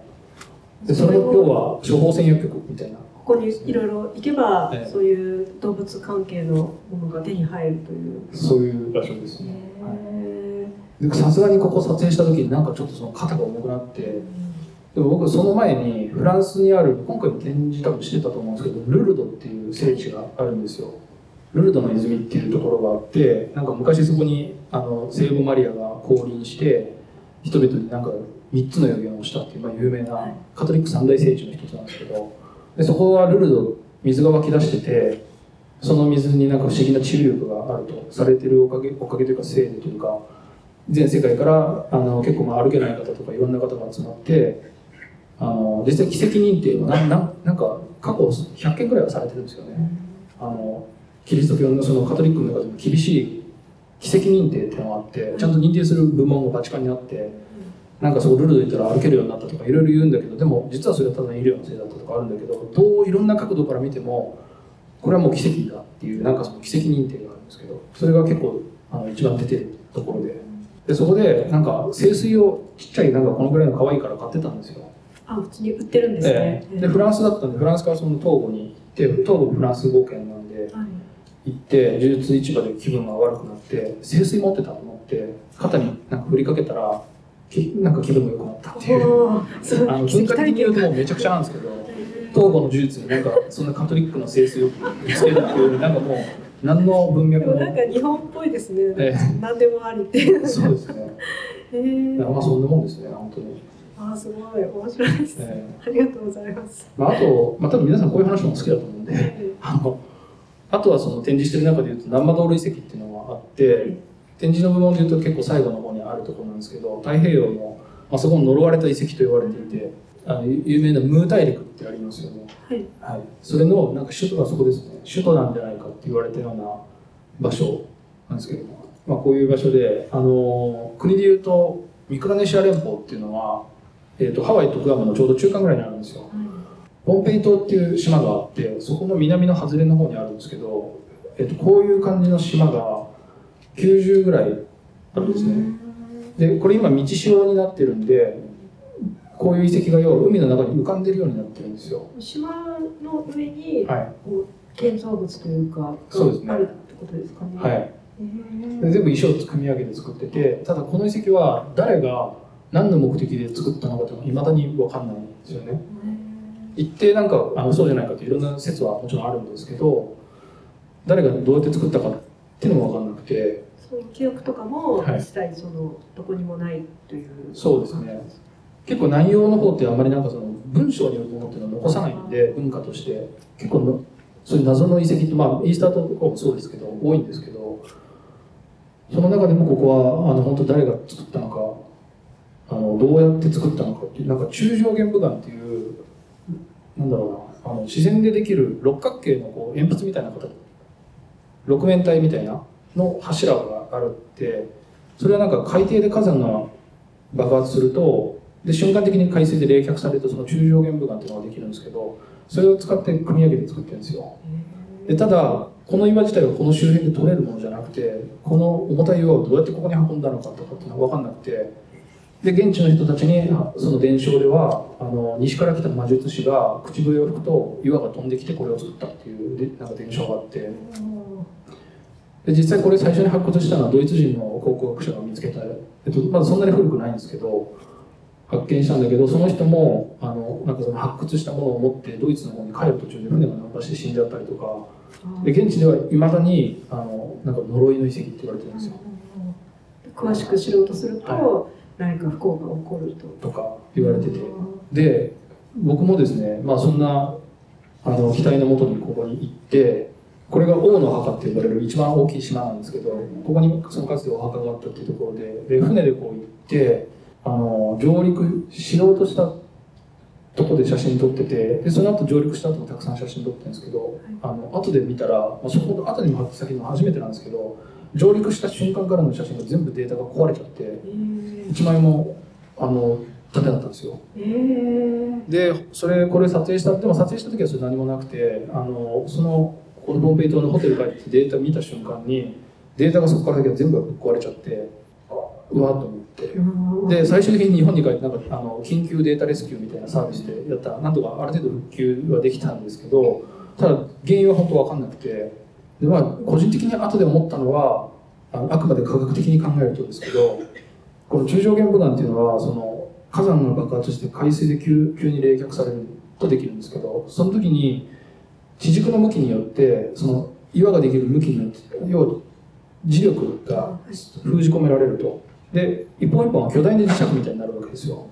でそれを要は処方箋薬局みたいな。ここにいろいろ行けば、ええ。そういう動物関係のものが手に入るという。そういう場所ですね。さすがにここ撮影した時になんかちょっとその肩が重くなって。でも僕その前にフランスにある今回も展示多分してたと思うんですけどルルドっていう聖地があるんですよ。ルルドの泉っていうところがあってなんか昔そこにあの聖母マリアが降臨して人々になんか3つの予言をしたっていう、まあ、有名なカトリック三大聖地の一つなんですけどでそこはルルド水が湧き出しててその水になんか不思議な治癒力があるとされてるおかげおかげというかせいでというか全世界からあの結構まあ歩けない方とかいろんな方が集まってあの実際奇跡認定をなななんか過去100件ぐらいはされてるんですよね。あのキリスト教のそのカトリックの中でも厳しい奇跡認定っていうのがあってちゃんと認定する部門がバチカンにあってなんかそこルールで言ったら歩けるようになったとかいろいろ言うんだけどでも実はそれはただ医療のせいだったとかあるんだけどどういろんな角度から見てもこれはもう奇跡だっていうなんかその奇跡認定があるんですけどそれが結構あの一番出てるところででそこでなんか清水をちっちゃいなんかこのぐらいの可愛いから買ってたんですよ。あ、普通に売ってるんですねえ。えでフランスだったんでフランスからその東郷に行って東郷フランス語圏なんではい行って呪術市場で気分が悪くなって清水持ってたと思って肩になんか振りかけたらきなんか気分が良くなったっていう。あの文化的に言うともうめちゃくちゃなんですけど東郷の呪術になんかそんなカトリックの清水をつけるっていうなんかもう何の文脈も。なんか日本っぽいですね。え何でもありって。いう。そうですね。へー。まあそんなもんですね本当に、あ、すごい。面白いです。えありがとうございます。まあ、あと、まあ、多分皆さんこういう話も好きだと思うんであのあとはその展示してる中でいうと南マドール遺跡っていうのがあって展示の部門でいうと結構最後の方にあるところなんですけど太平洋のあそこの呪われた遺跡と言われていてあの有名なムー大陸ってありますよね、はい。はい、それのなんか首都がそこですね。首都なんじゃないかって言われたような場所なんですけども、まあ、こういう場所であの国でいうとミクロネシア連邦っていうのは、えー、とハワイとグアムのちょうど中間ぐらいにあるんですよ。ポンペイ島っていう島があってそこの南の外れの方にあるんですけど、えっとこういう感じの島が90ぐらいあるんですね。でこれ今道潮になってるんでこういう遺跡が要は海の中に浮かんでるようになってるんですよ。島の上に、はい。こう建造物というか、そうですね。あるってことですかね。。はい。いで全部石を組み上げて作っててただこの遺跡は誰が何の目的で作ったのかというのはいまだに分かんないんですよね。一定なんかあのそうじゃないかといろんな説はもちろんあるんですけど誰がどうやって作ったかっていうのも分かんなくてそういう記憶とかもはい一切そのどこにもないという。そうですね。結構内容の方ってあんまりなんかその文章によるものっていうのは残さないんで文化として結構のそういう謎の遺跡ってまあイースター島とかもそうですけど多いんですけどその中でもここはあの本当誰が作ったのかあのどうやって作ったのかっていうなんか中上弦部岩っていうなんだろうなあの自然でできる六角形のこう鉛筆みたいな形六面体みたいなの柱があるって。それはなんか海底で火山が爆発するとで瞬間的に海水で冷却されるとその中上限部岩っていうのができるんですけどそれを使って組み上げて作ってるんですよ。でただこの岩自体はこの周辺で取れるものじゃなくてこの重たい岩をどうやってここに運んだのかとかっていうのは分かんなくて。で現地の人たちにその伝承ではあの西から来た魔術師が口笛を吹くと岩が飛んできてこれを作ったっていうなんか伝承があって。で実際これ最初に発掘したのはドイツ人の考古学者が見つけた、えっと、まだそんなに古くないんですけど発見したんだけどその人もあのなんかその発掘したものを持ってドイツの方に帰る途中で船が難破して死んじゃったりとか。で現地ではいまだにあのなんか呪いの遺跡って言われてるんですよ。詳しく知ろうとすると、は何か不幸が起こると。とか言われてて。で僕もですねまあそんなあの期待のもとにここに行ってこれが王の墓って呼ばれる一番大きい島なんですけどここにそのかつてお墓があったっていうところでで船でこう行ってあの上陸しようとしたとこで写真撮っててでその後上陸した後もたくさん写真撮ってるんですけどあの後で見たら、まあ、そこ後にも発先の初めてなんですけど上陸した瞬間からの写真が全部データが壊れちゃってえー。1枚もあのダメだったんですよ。えー。でそれこれ撮影したでも撮影した時はそれ何もなくてあのそのこのポンペイ島のホテル帰ってデータ見た瞬間にデータがそこから先は全部ぶっ壊れちゃってうわっと思って。で最終的に日本に帰ってなんかあの緊急データレスキューみたいなサービスでやったらなんとかある程度復旧はできたんですけどただ原因は本当分かんなくて。で、まあ、個人的に後で思ったのはあのあくまで科学的に考えるとですけどこの中上限部岩っていうのはその火山が爆発して海水で急急に冷却されるとできるんですけどその時に地軸の向きによってその岩ができる向きによって要は磁力が封じ込められると。で一本一本は巨大な磁石みたいになるわけですよ。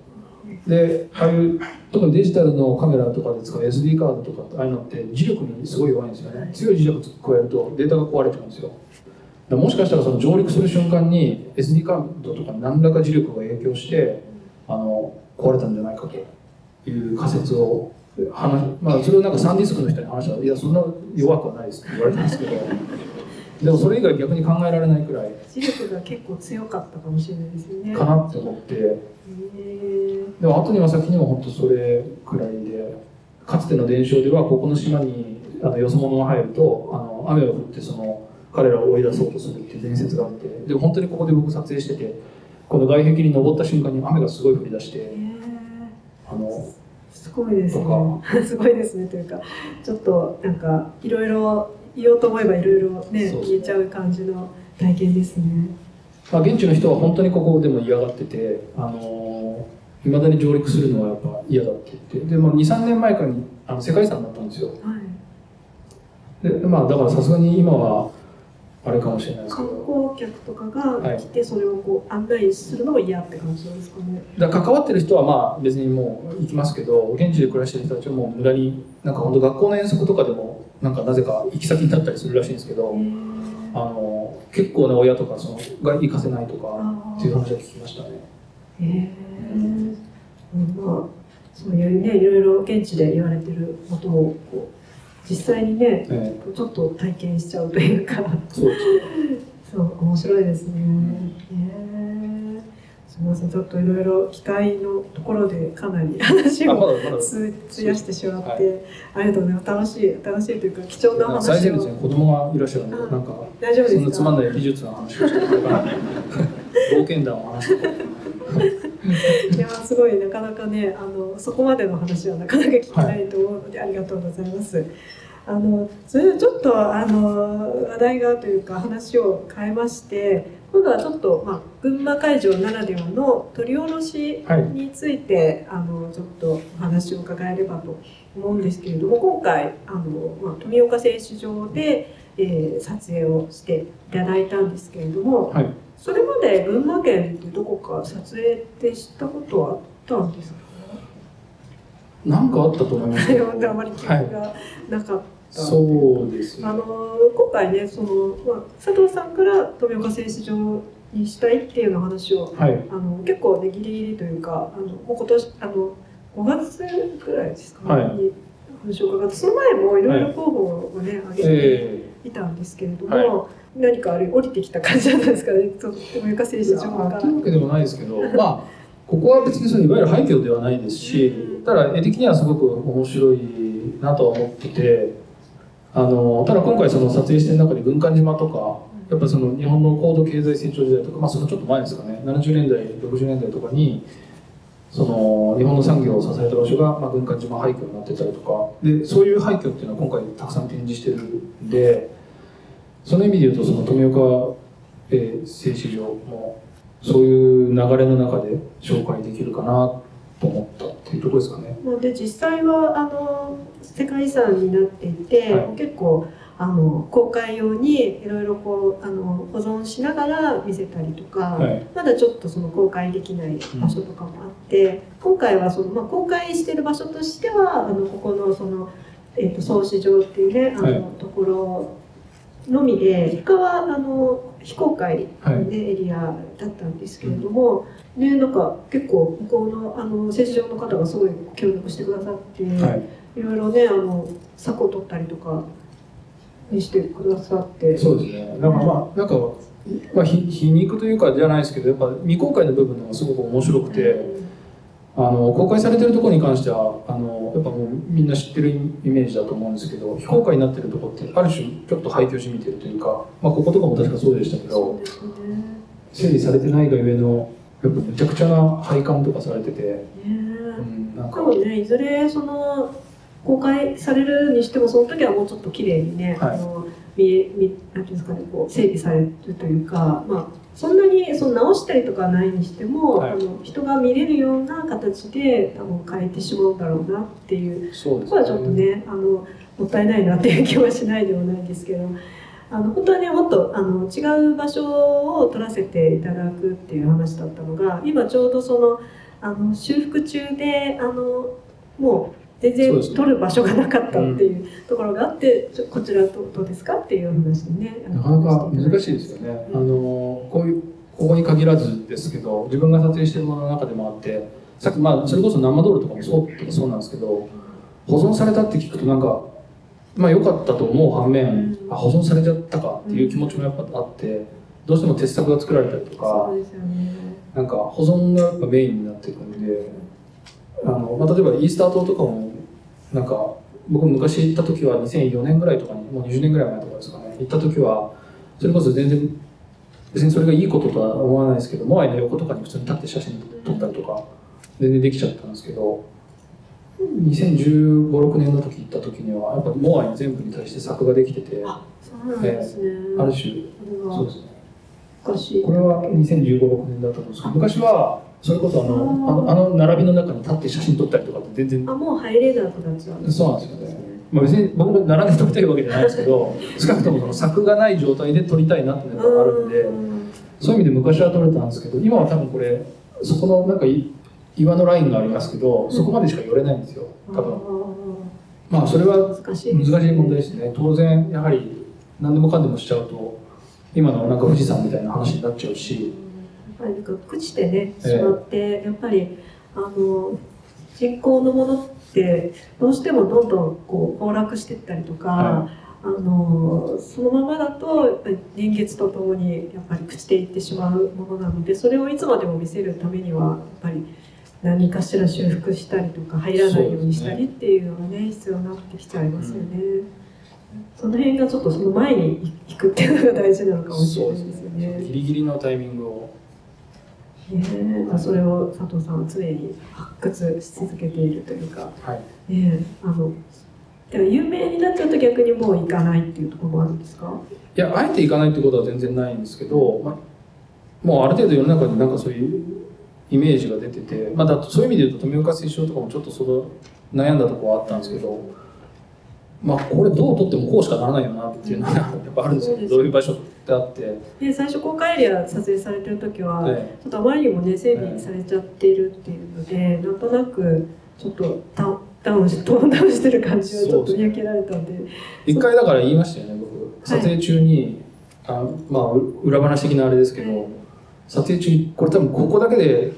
でああいう特にデジタルのカメラとかで使う SD カードとかああいうのって磁力にすごい弱いんですよね。強い磁力加えるとデータが壊れちゃうんですよ。もしかしたらその上陸する瞬間に SD カードとか何らか磁力が影響してあの壊れたんじゃないかという仮説を話まあそれをなんかサンディスクの人に話したら「いやそんな弱くはないです」って言われたんですけど。でもそれ以外逆に考えられないくらい。磁力が結構強かったかもしれないですよね。かなって思って。でも後には先にも本当それくらいでかつての伝承ではここの島にあのよそ者が入るとあの雨を降ってその彼らを追い出そうとするっていう伝説があって。でも本当にここで僕撮影しててこの外壁に登った瞬間に雨がすごい降り出してへあのーすごいですねと。すごいですねというか、ちょっとなんかいろいろ言おうと思えばいろいろね言えちゃう感じの体験ですね。まあ、現地の人は本当にここでも嫌がってて、あのいまだに上陸するのはやっぱ嫌だって言ってで、まあ、23年前からにあの世界遺産になったんですよはい。で、まあ、だからさすがに今はあれかもしれないですけ観ど光客とかが来てそれをこう案内するのも嫌って感じですかね。だ関わってる人はまあ別にもう行きますけど現地で暮らしてる人たちはもう無駄になんか本当学校の遠足とかでもなんかなぜか行き先になったりするらしいんですけど、へあの結構な親とかそのが行かせないとかあっていう話は聞きましたね。え。へえ。うんまあそういうねいろいろ現地で言われてることをこう実際にねえちょっと体験しちゃうというか。えそう面白いですね。えすみません、ちょっといろいろ機械のところでかなり話を費やしてしまって、はありがとうございます。楽しい、楽しいというか貴重な話最前列を。に子供がいらっしゃるんであなんか大丈夫ですか？そんなつまんない美術の話をしてるのかな 冒険談を話してるいやすごいなかなかねあのそこまでの話はなかなか聞きないと思うので、ありがとうございます。あのそれでちょっとあの話題がというか話を変えまして今度はちょっと、まあ、群馬会場ならではの取り下ろしはいについて、あのちょっとお話を伺えればと思うんですけれども今回あの、まあ、富岡製糸場で、えー撮影をしていただいたんですけれども、はいそれまで群馬県ってどこか撮影って知ったことはあったんですか？なんかあったと思います。よあまり記憶がなかった、そうですあねの今回ねその、まあ、佐藤さんから富岡製糸場にしたいっていうの話をはい。あの結構ねギリギリというかあのもう今年あの5月ぐらいですか？ね、はい。に話を伺ってその前もいろいろ候補をね、挙げてえいたんですけれども、は何かあれ降りてきた感じだったんですかね。その富岡製糸え場からと。いうわけでもないですけど まあここは別にそのいわゆる廃墟ではないですし、ただ絵的にはすごく面白いなとは思っててあのただ今回その撮影してる中で軍艦島とかやっぱその日本の高度経済成長時代とか、まあ、そのちょっと前ですかね。70年代60年代とかにその日本の産業を支えた場所が、まあ、軍艦島廃墟になってたりとか。でそういう廃墟っていうのは今回たくさん展示してるんでその意味で言うとその富岡、えー製糸場もそういう流れの中で紹介できるかなと思ったっていうところですかね。まあで実際はあの世界遺産になっていて、はい。結構あの公開用にいろいろこうあの保存しながら見せたりとか、はい。まだちょっとその公開できない場所とかもあって、今回はその、まあ、公開してる場所としてはあのここのその、えー、と創始場っていうねあの、はい。ところのみで他はあの非公開の、ねエリアだったんですけれども、ね、なんか結構向こうのあの政治上の方がすごい協力してくださって、はいい、ろいろねあの策を取ったりとかにしてくださって。そうですね。なんかまあ、なんか、まあ、皮皮肉というかじゃないですけど、やっぱ未公開の部分のがすごく面白くて、あの公開されてるところに関しては、あのやっぱもうみんな知ってるイメージだと思うんですけど、非公開になってるところって、ある種ちょっと廃墟じみてるというか、まあ、こことかも確かそうでしたけど、整理されてないがゆえの、やっぱめちゃくちゃな配管とかされてて、ねうん、なんか。ねいずれその公開されるにしてもその時はもうちょっと綺麗にね、はい。あの見え見なんていうんですかねこう整理されるというか、まあ、そんなにその直したりとかはないにしても、はいあの人が見れるような形で多分変えてしまうんだろうなっていうそうですそこはちょっとねあのもったいないなっていう気はしないでもないんですけど。あの本当はねもっとあの違う場所を取らせていただくっていう話だったのが今ちょうどそのあの修復中であのもう全然取る場所がなかったっていうところがあって、ちょこちらどどうですかっていう話でね。なかなか難しいですよね。あのこういうここに限らずですけど、自分が撮影してるものの中でもあって、さっきまあそれこそ生ドールとかもそうとかそうなんですけど、保存されたって聞くとなんかまあ良かったと思う反面、あ保存されちゃったかっていう気持ちもやっぱあって、どうしても鉄作が作られたりとかね。なんか保存がやっぱメインになっていくんで、あのまあ、例えばイースター島とかもなんか僕昔行った時は2004年ぐらいとかにもう20年ぐらい前とかですかね行った時はそれこそ全然別にそれがいいこととは思わないですけどモアイの横とかに普通に立って写真撮ったりとか全然できちゃったんですけど2015、6年の時行った時にはやっぱモアイ全部に対して作ができててあそうですね、る種そうですね昔。これは2015、6年だったと思うんですけど昔はそれこそあのあのあの並びの中に立って写真撮ったりとかって全然。あもう入れなくなっちゃうそうなんですよね。まあ、別に僕も並んで撮りたいわけじゃないですけど少なくともその作がない状態で撮りたいなっていうのがあるんでうん。そういう意味で昔は撮れたんですけど今は多分これそこのなんかい岩のラインがありますけどそこまでしか寄れないんですよ多分。まあそれは難しい難しい問題ですね。当然やはり何でもかんでもしちゃうと今のなんか富士山みたいな話になっちゃうしぱりなんか朽ちてねええ。しまって、やっぱりあの人工のものってどうしてもどんどんこう崩落していったりとか、はあのそのままだと年月とともにやっぱり朽ちていってしまうものなのでそれをいつまでも見せるためにはやっぱり何かしら修復したりとか入らないようにしたりっていうのがね必要になってきちゃいますよね。その辺がちょっとその前に行くっていうのが大事なのかもしれないですよね。ギリギリのタイミングをねえまあそれを佐藤さんは常に発掘し続けているというか、はい。ねえ、あのでも有名になっちゃうと逆にもう行かないっていうところもあるんですか？いやあえて行かないってことは全然ないんですけど、まあ、もうある程度世の中になんかそういうイメージが出てて、まあ、だそういう意味で言うと富岡製糸場とかもちょっとその悩んだところはあったんですけど、まあ、これどう撮ってもこうしかならないよなっていうのがやっぱあるんですよ。どういう場所ってあって、で最初公開エリア撮影されてる時は、えちょっとあまりにもね整備されちゃっているっていうので、なんとなくちょっとダウンダウンしトーンダウンしてる感じをちょっと見受けられたんで。え一回だから言いましたよね僕。撮影中に、あまあ裏話的なあれですけど、え。撮影中にこれ多分ここだけで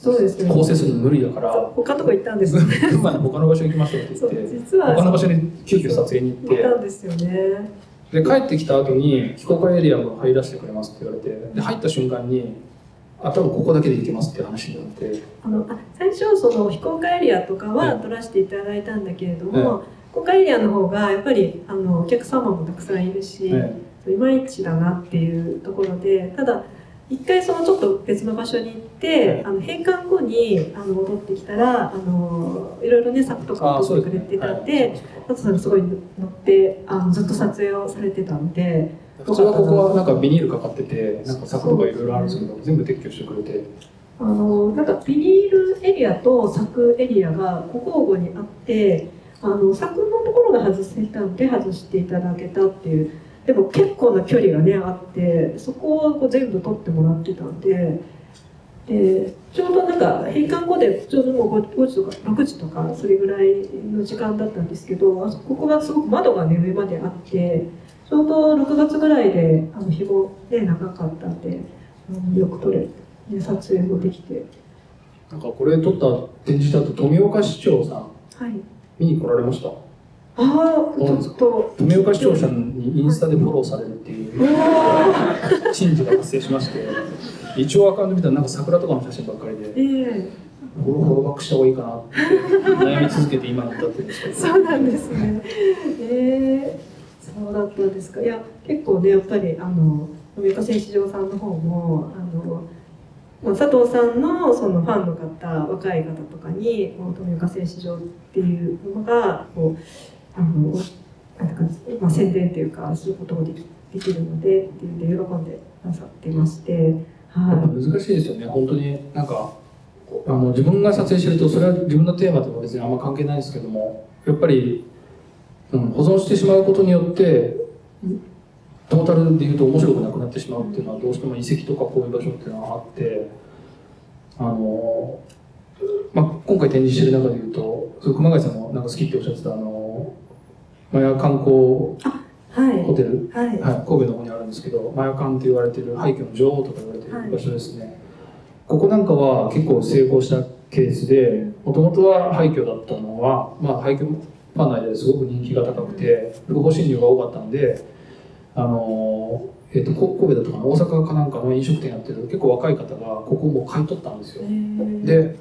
そうですね。構成するの無理だから。他のとこ行ったんです群馬の他の場所行きましょうって言って実は。他の場所に急遽撮影に行って。行ったんですよね。で帰ってきた後に非公開エリアも入らせてくれますって言われてで入った瞬間にあ多分ここだけで行けますって話になって。あのあ最初その非公開エリアとかはええ取らせていただいたんだけれども、公開エリアの方がやっぱりあのお客様もたくさんいるし、えいまいちだなっていうところでただ一回そのちょっと別の場所に行って、えあの閉館後にあの戻ってきたらあのいろいろね作とかを撮ってくれてたんで佐藤さんがすごい乗ってあのずっと撮影をされてたんで普通はここはなんかビニールかかっててなんか柵とかいろいろあるんですけど全部撤去してくれて。あのなんかビニールエリアと柵エリアが交互にあってあの柵のところが外せたんで外していただけたっていうでも結構な距離がねあってそこをこう全部取ってもらってたんででちょうどなんか閉館後でちょうどもう 5, 時とか6時とかそれぐらいの時間だったんですけどあそここがすごく窓がね上まであってちょうど6月ぐらいであの日もね長かったんであのよく撮れて撮影もできて。なんかこれ撮った展示だと富岡市長さんはい。見に来られました？ああ、ちょっと。富岡市長さんにインスタでフォローされるっていう珍事が発生しまして一応アカウント見たらなんか桜とかの写真ばっかりでええフォローフォローバックした方がいいかなって悩み続けて今に至ってるんですけどそうなんですね。ええそうだったんですか。いや、結構ね、やっぱり、あの、富岡製糸場さんの方も、あの。まあ佐藤さんのそのファンの方若い方とかにこの富岡製糸場っていうのがこうあのなんか、まあ、宣伝っていうかすることもできできるのでっていうんで喜んでなさってまして、やっぱは難しいですよね。本当になんかあの自分が撮影してるとそれは自分のテーマとか別にあんま関係ないですけどもやっぱり、うん、保存してしまうことによってトータルでいうと面白くなくなってしまうっていうのはどうしても遺跡とかこういう場所っていうのはあってあの、まあ、今回展示してる中でいうと熊谷さんもなんか好きっておっしゃってたあのマヤ観光いはい。ホテル。はい。はい、神戸の方にあるんですけどマヤカンって言われてる廃墟の女王とか言われてる場所ですね、ここなんかは結構成功したケースでもともとは廃墟だったのは、まあ、廃墟ファン内ですごく人気が高くて不法侵入が多かったんであのえー、とこ神戸だとかな大阪かなんかの飲食店やってる結構若い方がここも買い取ったんですよ。で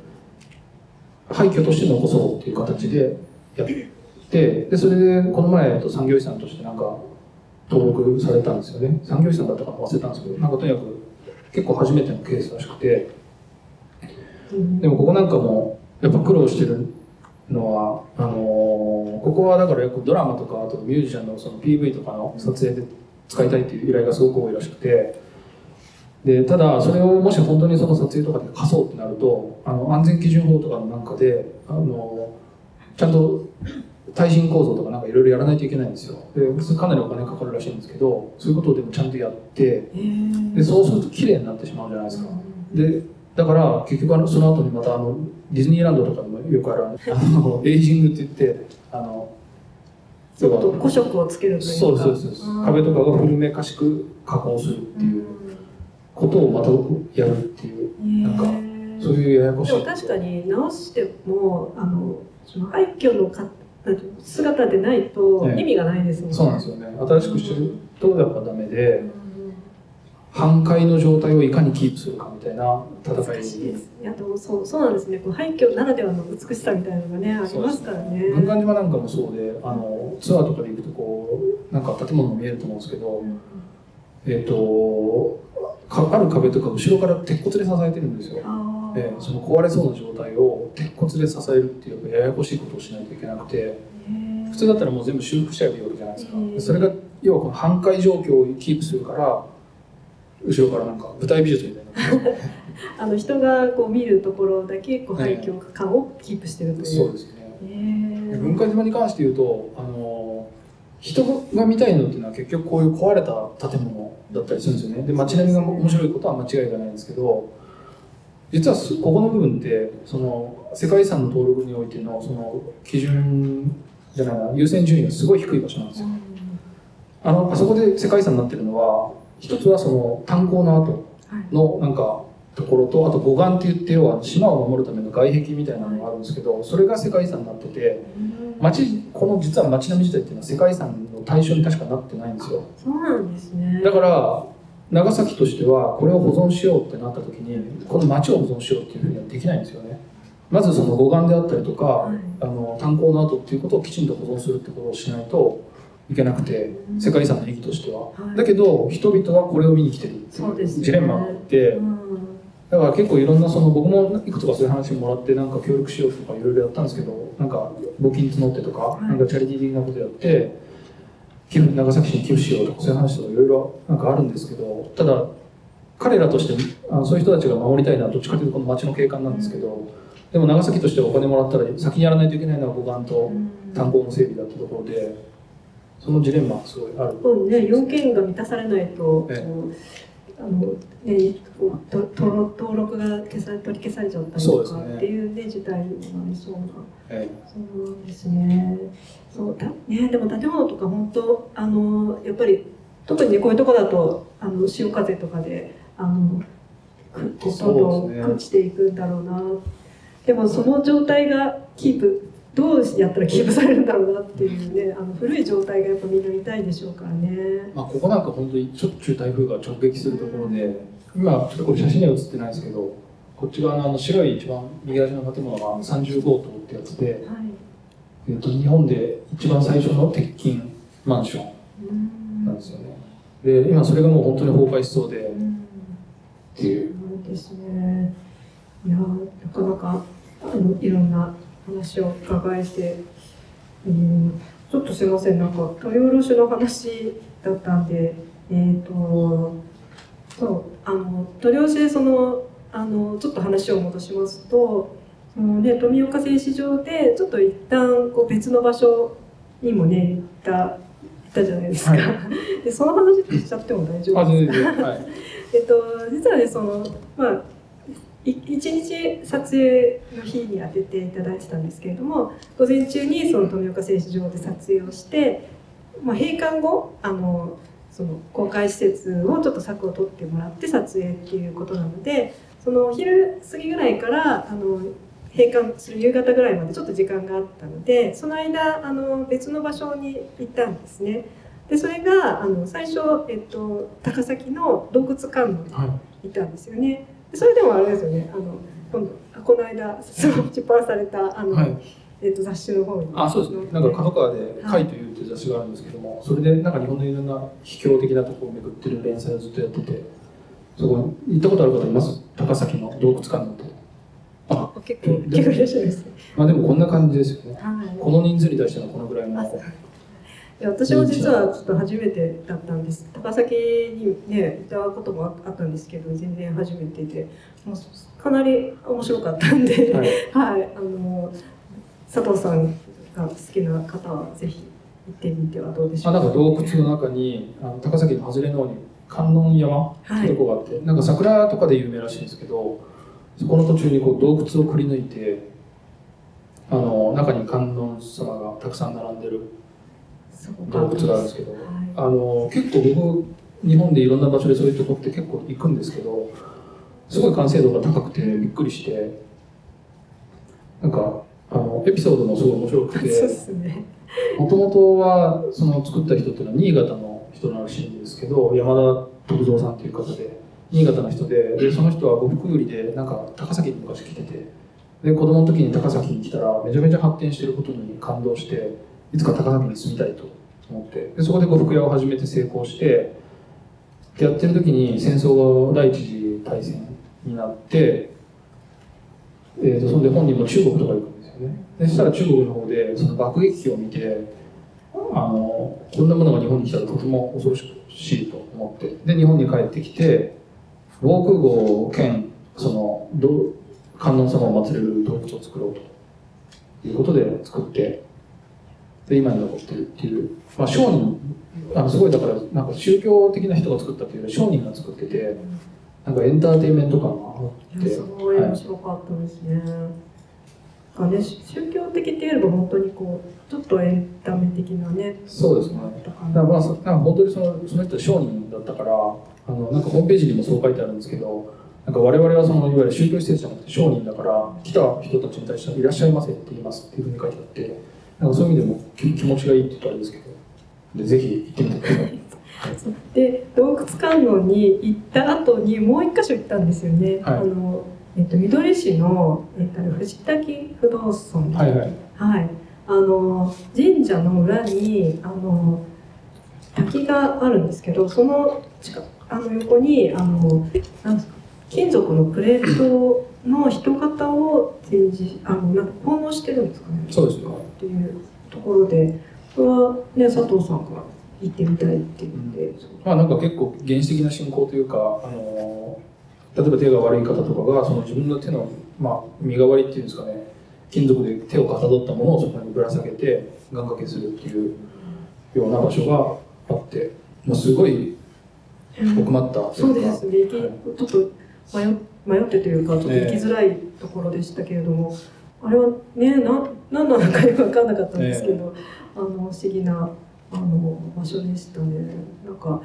廃墟として残そうっていう形でやってでそれでこの前産業遺産としてなんか登録されたんですよね。産業遺産だったか忘れたんですけどなんかとにかく結構初めてのケースらしくて。でもここなんかもやっぱ苦労してるのはあのーここはだからよくドラマとかあとミュージシャンのその PV とかの撮影で使いたいっていう依頼がすごく多いらしくて。でただそれをもし本当にその撮影とかで貸そうってなるとあの安全基準法とかのなんかであのちゃんと耐震構造とかなんかいろいろやらないといけないんですよ。でそれかなりお金かかるらしいんですけどそういうことをでもちゃんとやってでそうすると綺麗になってしまうじゃないですか。でだから結局あのその後にまたあのディズニーランドとかでもよくあるあの エイジングって言ってあのちょっと？古色をつけるというか。そうそうそうそう。壁とかが古めかしく加工するっていうことをまたやるっていうなんかそういうややこしい。でも確かに直してもあのその廃墟の姿でないとええ意味がないですもんね。そうなんですよね新しくしてるとやっぱダメでうん半壊の状態をいかにキープするかみたいな戦い難しいです。いやでもそうそうなんですね。こう廃墟ならではの美しさみたいなのがねありますからね。文館島なんかもそうであのツアーとかで行くとこうなんか建物が見えると思うんですけど、うんえっ、とかある壁とか後ろから鉄骨で支えてるんですよ。あでその壊れそうな状態を鉄骨で支えるっていうややこしいことをしないといけなくて普通だったらもう全部修復しちゃえばいいわけじゃないですか。それが要はこの半壊状況をキープするから後ろからなんか舞台美術みたいな。あの人がこう見るところだけこう廃墟感をキープしてるという。そうですね。文化島に関して言うとあの人が見たいのっていうのは結局こういう壊れた建物だったりするんですよね。で街並みが面白いことは間違いがないんですけど実はすここの部分ってその世界遺産の登録においてのその基準じゃないな優先順位がすごい低い場所なんですよ。あのあそこで世界遺産になってるのは一つはその炭鉱の跡のなんかところとあと護岸って言って要は島を守るための外壁みたいなのがあるんですけどそれが世界遺産になってて町この実は町並み自体っていうのは世界遺産の対象に確かなってないんですよ。そうなんですね。だから長崎としてはこれを保存しようってなった時にこの町を保存しようっていうふうにはできないんですよね。まずその護岸であったりとか、はいあの炭鉱の跡っていうことをきちんと保存するってことをしないといけなくて世界遺産の意義としては、はい。だけど人々はこれを見に来てる。っていうジレンマがあって、うん。だから結構いろんなその僕もいくつかそういう話もらってなんか協力しようとかいろいろやったんですけどなんか募金募ってとか、い。なんかチャリティー的なことやって寄付長崎市に寄付しようとかそういう話とかいろいろなんかあるんですけどただ彼らとしてあのそういう人たちが守りたいのはどっちかというとこの町の景観なんですけどでも長崎としてはお金もらったら先にやらないといけないのは護岸と炭鉱の整備だってところでそのジレンマがすごいある。ね、要件が満たされないと、ええあのね、登録が消され取り消されちゃったりとかっていうね事態になりそうな。えそうなんですね。そうだねでも建物とか本当あのやっぱり特にねこういうとこだとあの潮風とかであのどんどん朽ちていくんだろうな。でもその状態がキープどうやったらキープされるんだろうなっていうねあの古い状態がやっぱみんな見たいでしょうからね。まあ、ここなんか本当にしょっちゅう台風が直撃するところで今ちょっとこれ写真には写ってないですけどこっち側のあの白い一番右端の建物が30号棟ってやつで、はい。えっと日本で一番最初の鉄筋マンションうんなんですよねで今それがもう本当に崩壊しそうでっうんていうそうですね。いやなかなかあのいろんな話を伺えて、うん、ちょっとすいませんなんか取り卸しの話だったんで、えっ、とそうあの取り卸しでそのあのちょっと話を戻しますと、そのね富岡製糸場でちょっと一旦こう別の場所にもね行った行ったじゃないですか。はでその話しちゃっても大丈夫あですか。はい えっと、実はねそのまあい一日撮影の日に当てていただいてたんですけれども午前中にその富岡製糸場で撮影をして、まあ、閉館後あのその公開施設をちょっと柵を取ってもらって撮影っていうことなのでそのお昼過ぎぐらいからあの閉館する夕方ぐらいまでちょっと時間があったのでその間あの別の場所に行ったんですね。でそれがあの最初、えっと、高崎の洞窟観音にはいいたんですよね。でそれでもあれですよね。あの今度あこの間出版されたあの、はい。えっと雑誌の方に。あそうです。ねなんか角川で「はい貝」という雑誌があるんですけどもそれでなんか日本のいろんな秘境的なところを巡ってる連載をずっとやっててそこ行ったことある方います？高崎の洞窟観音って。ああ結構結構いらっしゃいます。ね。まあでもこんな感じですよね。はい。この人数に対してのこのぐらいのや私も実はちょっと初めてだったんです。高崎にね行ったこともあったんですけど全然初めてで。もうかなり面白かったんで、はい。はい、あの佐藤さんが好きな方はぜひ行ってみてはどうでしょあうなんか洞窟の中にあの高崎の外れの方に観音山ってとこがあって、なんか桜とかで有名らしいんですけどそこの途中にこう洞窟をくり抜いてあの中に観音様がたくさん並んでる洞窟があるんですけど。はいあの結構僕日本でいろんな場所でそういうとこって結構行くんですけどすごい完成度が高くてびっくりしてなんかあのエピソードもすごい面白くてもともとはその作った人っていうのは新潟の人らしいんですけど山田徳蔵さんっていう方で新潟の人ででその人は呉服売りでなんか高崎に昔来ててで子供の時に高崎に来たらめちゃめちゃ発展してることに感動していつか高崎に住みたいと思ってでそこで呉服屋を始めて成功してやってる時に戦争が第一次大戦になって、えー、とそれで本人も中国とか行くんですよね。でそしたら中国の方でその爆撃機を見てあのこんなものが日本に来たらとても恐ろしいと思ってで日本に帰ってきて防空壕兼そのど観音様を祀れる洞窟を作ろうということで作ってで今に残ってるっていう、まあ、商人あのすごいだからなんか宗教的な人が作ったっていうより商人が作っててなんかエンターテインメント感があって。すごい面白かったですね。なんかね宗教的って言えば本当にこうちょっとエンタメ的なねそうですね。だからなまあそなんか本当にそのその人は商人だったからあのなんかホームページにもそう書いてあるんですけどなんか我々はそのいわゆる宗教施設じゃなくて商人だから来た人たちに対しては「いらっしゃいませ」って言いますっていうふうに書いてあってなんかそういう意味でも気気持ちがいいって言ったらあれですけど。でぜひ行ってみてください。で洞窟観音に行った後にもう一箇所行ったんですよね。はい。あのえっと、緑市の、えっと、藤滝不動尊はいはい。はい、あの神社の裏にあの滝があるんですけどその近あの横にあのなんですか金属のプレートの人型を展示あのなんか奉納してるんですかね。そうですよ。っていうところでこれは、ね、佐藤さんが行ってみたいって言って、まあなんか結構原始的な信仰というか、あの例えば手が悪い方とかがその自分の手の、まあ、身代わりっていうんですかね。金属で手をかたどったものをそこにぶら下げて願掛けするっていうような場所があって、まあ、すごい奥まったういうか。ですね、はい。ちょっと迷迷ってというか、ちょっと行きづらいところでしたけれども、あれはね、な何なのかよく分かんなかったんですけど、あの不思議なあの場所でしたね。なんか、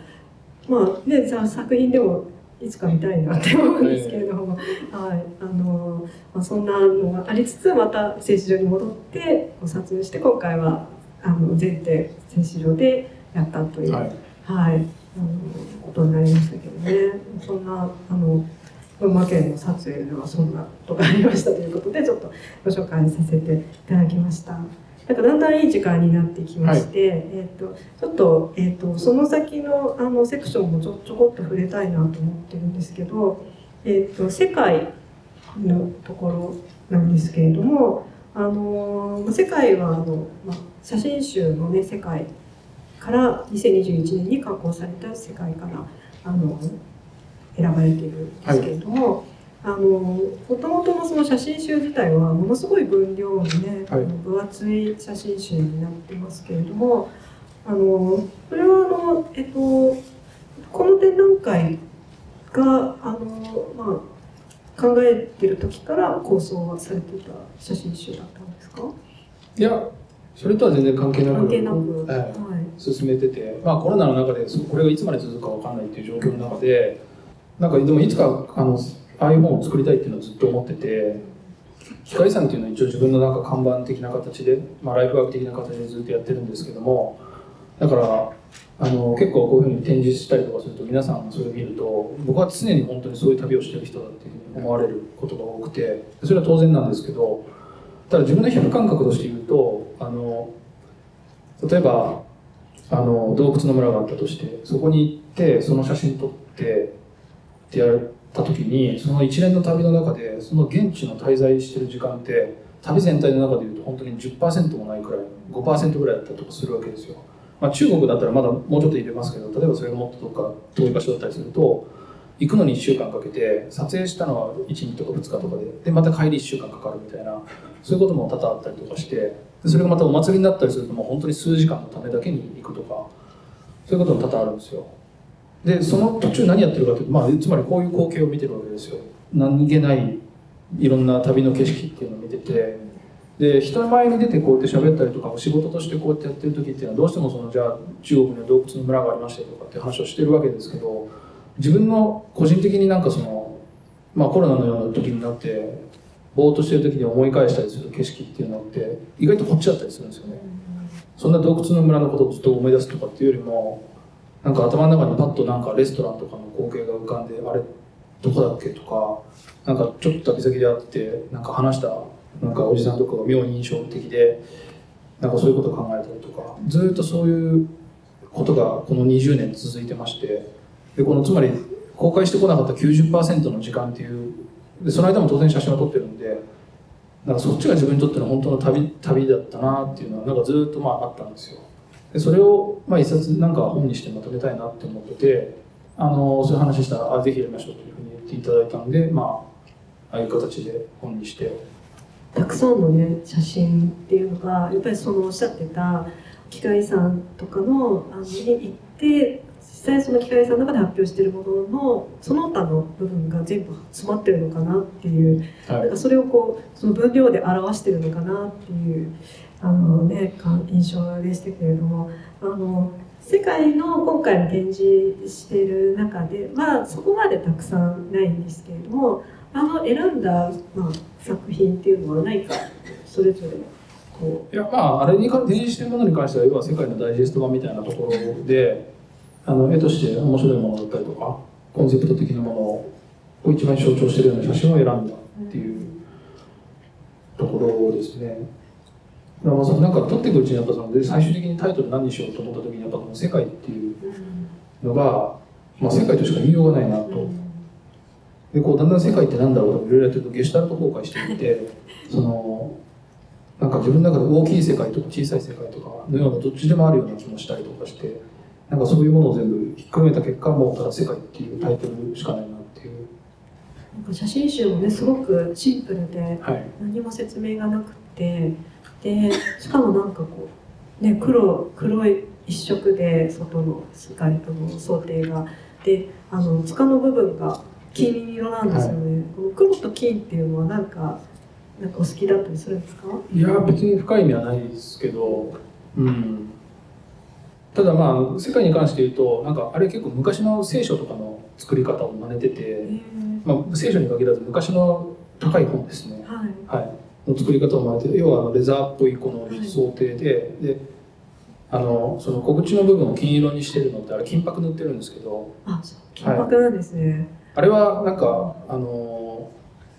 まあね、じゃあ作品でもいつか見たいなって思うんですけれども、はい、あのまあ、そんなのがありつつ、また静止場に戻って撮影して、今回はあの全店静止場でやったという。はいはい、あのことになりましたけどね。そんなあの群馬県の撮影ではそんなことがありましたということでちょっとご紹介させていただきました。なんかだんだんいい時間になってきまして、えっ、とちょっとえっ、とその先のあのセクションもちょちょこっと触れたいなと思ってるんですけど、えっ、と世界のところなんですけれども、あのまあ世界はあのまあ写真集のね世界から2021年に刊行された世界からあの選ばれているんですけれども、あのもともとのその写真集自体はものすごい分量のね、はい。分厚い写真集になってますけれどもあのそれはあの、えっと、この展覧会があの、まあ、考えてる時から構想はされていた写真集だったんですか？いやそれとは全然関係なく関係なく、はいはい。進めてて、まあ、コロナの中でこれがいつまで続くかわかんないっていう状況の中でなんかでもいつかあのああいう本を作りたいっていうのはずっと思ってて機械遺産っていうのは一応自分のなんか看板的な形で、まあ、ライフワーク的な形でずっとやってるんですけどもだからあの結構こういうふうに展示したりとかすると皆さんそれを見ると僕は常に本当にそういう旅をしてる人だっていうふうに思われることが多くてそれは当然なんですけどただ自分の皮膚感覚として言うとあの例えばあの洞窟の村があったとしてそこに行ってその写真撮ってってやった時にその一連の旅の中でその現地の滞在してる時間って旅全体の中でいうと本当に10%もないくらい5%ぐらいだったりとかするわけですよ、まあ、中国だったらまだもうちょっと入れますけど例えばそれがもっとどっか遠い場所だったりすると行くのに1週間かけて撮影したのは1日とか2日とかででまた帰り1週間かかるみたいなそういうことも多々あったりとかしてそれがまたお祭りになったりするともう本当に数時間のためだけに行くとかそういうことも多々あるんですよ。でその途中何やってるかというと、まあ、つまりこういう光景を見てるわけですよ。何気ないいろんな旅の景色っていうのを見てて。で人前に出てこうやって喋ったりとか仕事としてこうやってやってる時っていうのはどうしてもそのじゃあ中国には洞窟の村がありましたとかって話をしてるわけですけど自分の個人的になんかその、まあ、コロナのような時になってぼーっとしてる時に思い返したりする景色っていうのって意外とこっちだったりするんですよね。そんな洞窟の村のことをずっと思い出すとかっていうよりもなんか頭の中にパッとなんかレストランとかの光景が浮かんであれどこだっけとかなんかちょっと旅先で会ってなんか話したなんかおじさんとかが妙に印象的でなんかそういうことを考えたりとかずっとそういうことがこの20年続いてましてでこのつまり公開してこなかった90%の時間っていうでその間も当然写真を撮ってるんでなんかそっちが自分にとっての本当の旅旅だったなっていうのはなんかずっとまああったんですよ。でそれをまあ一冊なんか本にしてまとめたいなって思っててあのそういう話したらあぜひやりましょうというふうに言っていただいたんでまあああいう形で本にして。たくさんのね写真っていうのがやっぱりそのおっしゃってた機械遺産とかのあのに行って実際その機械遺産の中で発表してるもののその他の部分が全部詰まってるのかなっていう、はい。なんかそれをこうその分量で表してるのかなっていうあの、ね、印象でしたけれどもあの世界の今回の展示している中ではそこまでたくさんないんですけれどもあの選んだ、まあ、作品っていうのは何かそれぞれこういやまああれに展示してるものに関しては要は世界のダイジェスト版みたいなところであの絵として面白いものだったりとかコンセプト的なものを一番象徴しているような写真を選んだっていうところですね。なんか撮っていくうちにやっぱそので最終的にタイトル何にしようと思った時にやっぱこの世界っていうのが、まあ、世界としか言いようがないなと。でこうだんだん世界ってなんだろうとかいろいろやってるとゲシュタルト崩壊していってそのなんか自分の中で大きい世界とか小さい世界とかのようなどっちでもあるような気もしたりとかしてなんかそういうものを全部ひっくるめた結果もうただ世界っていうタイトルしかないなっていう。なんか写真集もねすごくシンプルではい何も説明がなくてでしかもなんかこうね黒黒い一色で外の世界との想定が。であの塚の部分が金色なんですよね、この黒と金っていうのはなんかなんかお好きだったりするんですか？いや別に深い意味はないですけど、うん、ただまあ世界に関して言うとなんかあれ結構昔の聖書とかの作り方を真似てて、えー。まあ、聖書に限らず昔の高い本ですね、はい。はい、の作り方を真似てて要はあのレザーっぽいこの想定で,、であのその小口の部分を金色にしてるのってあれ金箔塗ってるんですけどあ金箔なんですね、あれはなんかあの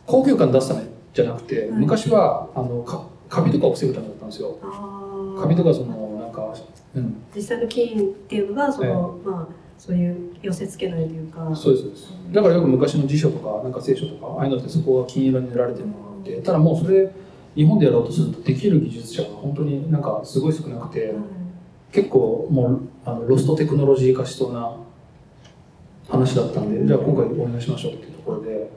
高級感出すためじゃなくて、はい。昔はあのかカビとかを防ぐためだったんですよ。ああカビとかそのなんか、うん、実際の金っていうのがその、まあそういう寄せ付けないというか。そうですだからよく昔の辞書とかなんか聖書とかああいうのってそこが金色に塗られてるのがあってただもうそれ日本でやろうとするとできる技術者が本当になんかすごい少なくてはい結構もうあのロストテクノロジー化しそうな話だったんでじゃあ今回お願いしましょうっていうところで。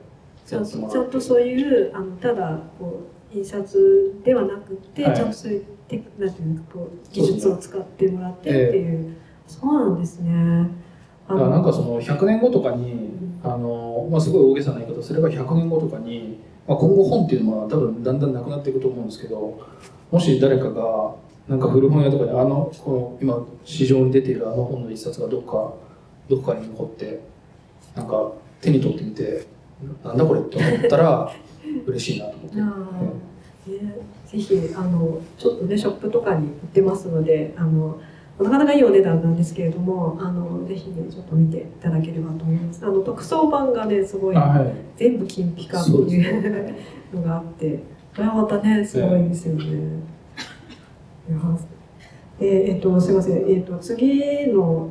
ちゃんやってもらって。とちゃんとそういうあのただこう印刷ではなくて、はい。ちゃんとそういうテクなんていうのこう技術を使ってもらってっていう。そう,、なんですね。あだからなんかその100年後とかにあの、まあ、すごい大げさな言い方すれば100年後とかに、まあ、今後本っていうのは多分だんだんなくなっていくと思うんですけどもし誰かがなんか古本屋とかであのこの今市場に出ているあの本の一冊がどっかどこかに残ってなんか手に取ってみてなんだこれって思ったら嬉しいなと思って。あーね、ぜひあのちょっとねショップとかに売ってますのであのなかなかいいお値段なんですけれどもあのぜひねちょっと見ていただければと思います。あの特装版がねすごいあはい。全部金ピカっていうのがあってこれはまたねすごいんですよね。えーえっとすいません、えっと次の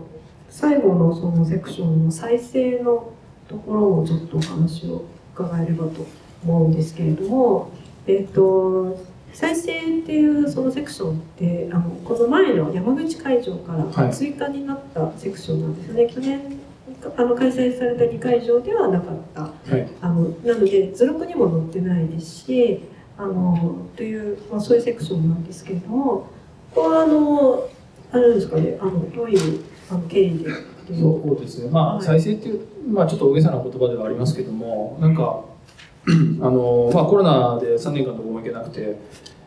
最後のそのセクションの再生のところもちょっとお話を伺えればと思うんですけれども、えっと再生っていうそのセクションってあのこの前の山口会場かはい。ら追加になったセクションなんですよね。去年あの開催された2会場ではなかった。はい。あのなので図録にも載ってないですしあのという、まあ、そういうセクションなんですけれどもここはあのあれですかねあのどういうあの経緯でそうですね、まあ、はい。再生っていう、まあ、ちょっと大げさな言葉ではありますけども、なんか、あのまあ、コロナで3年間どこも行けなくて、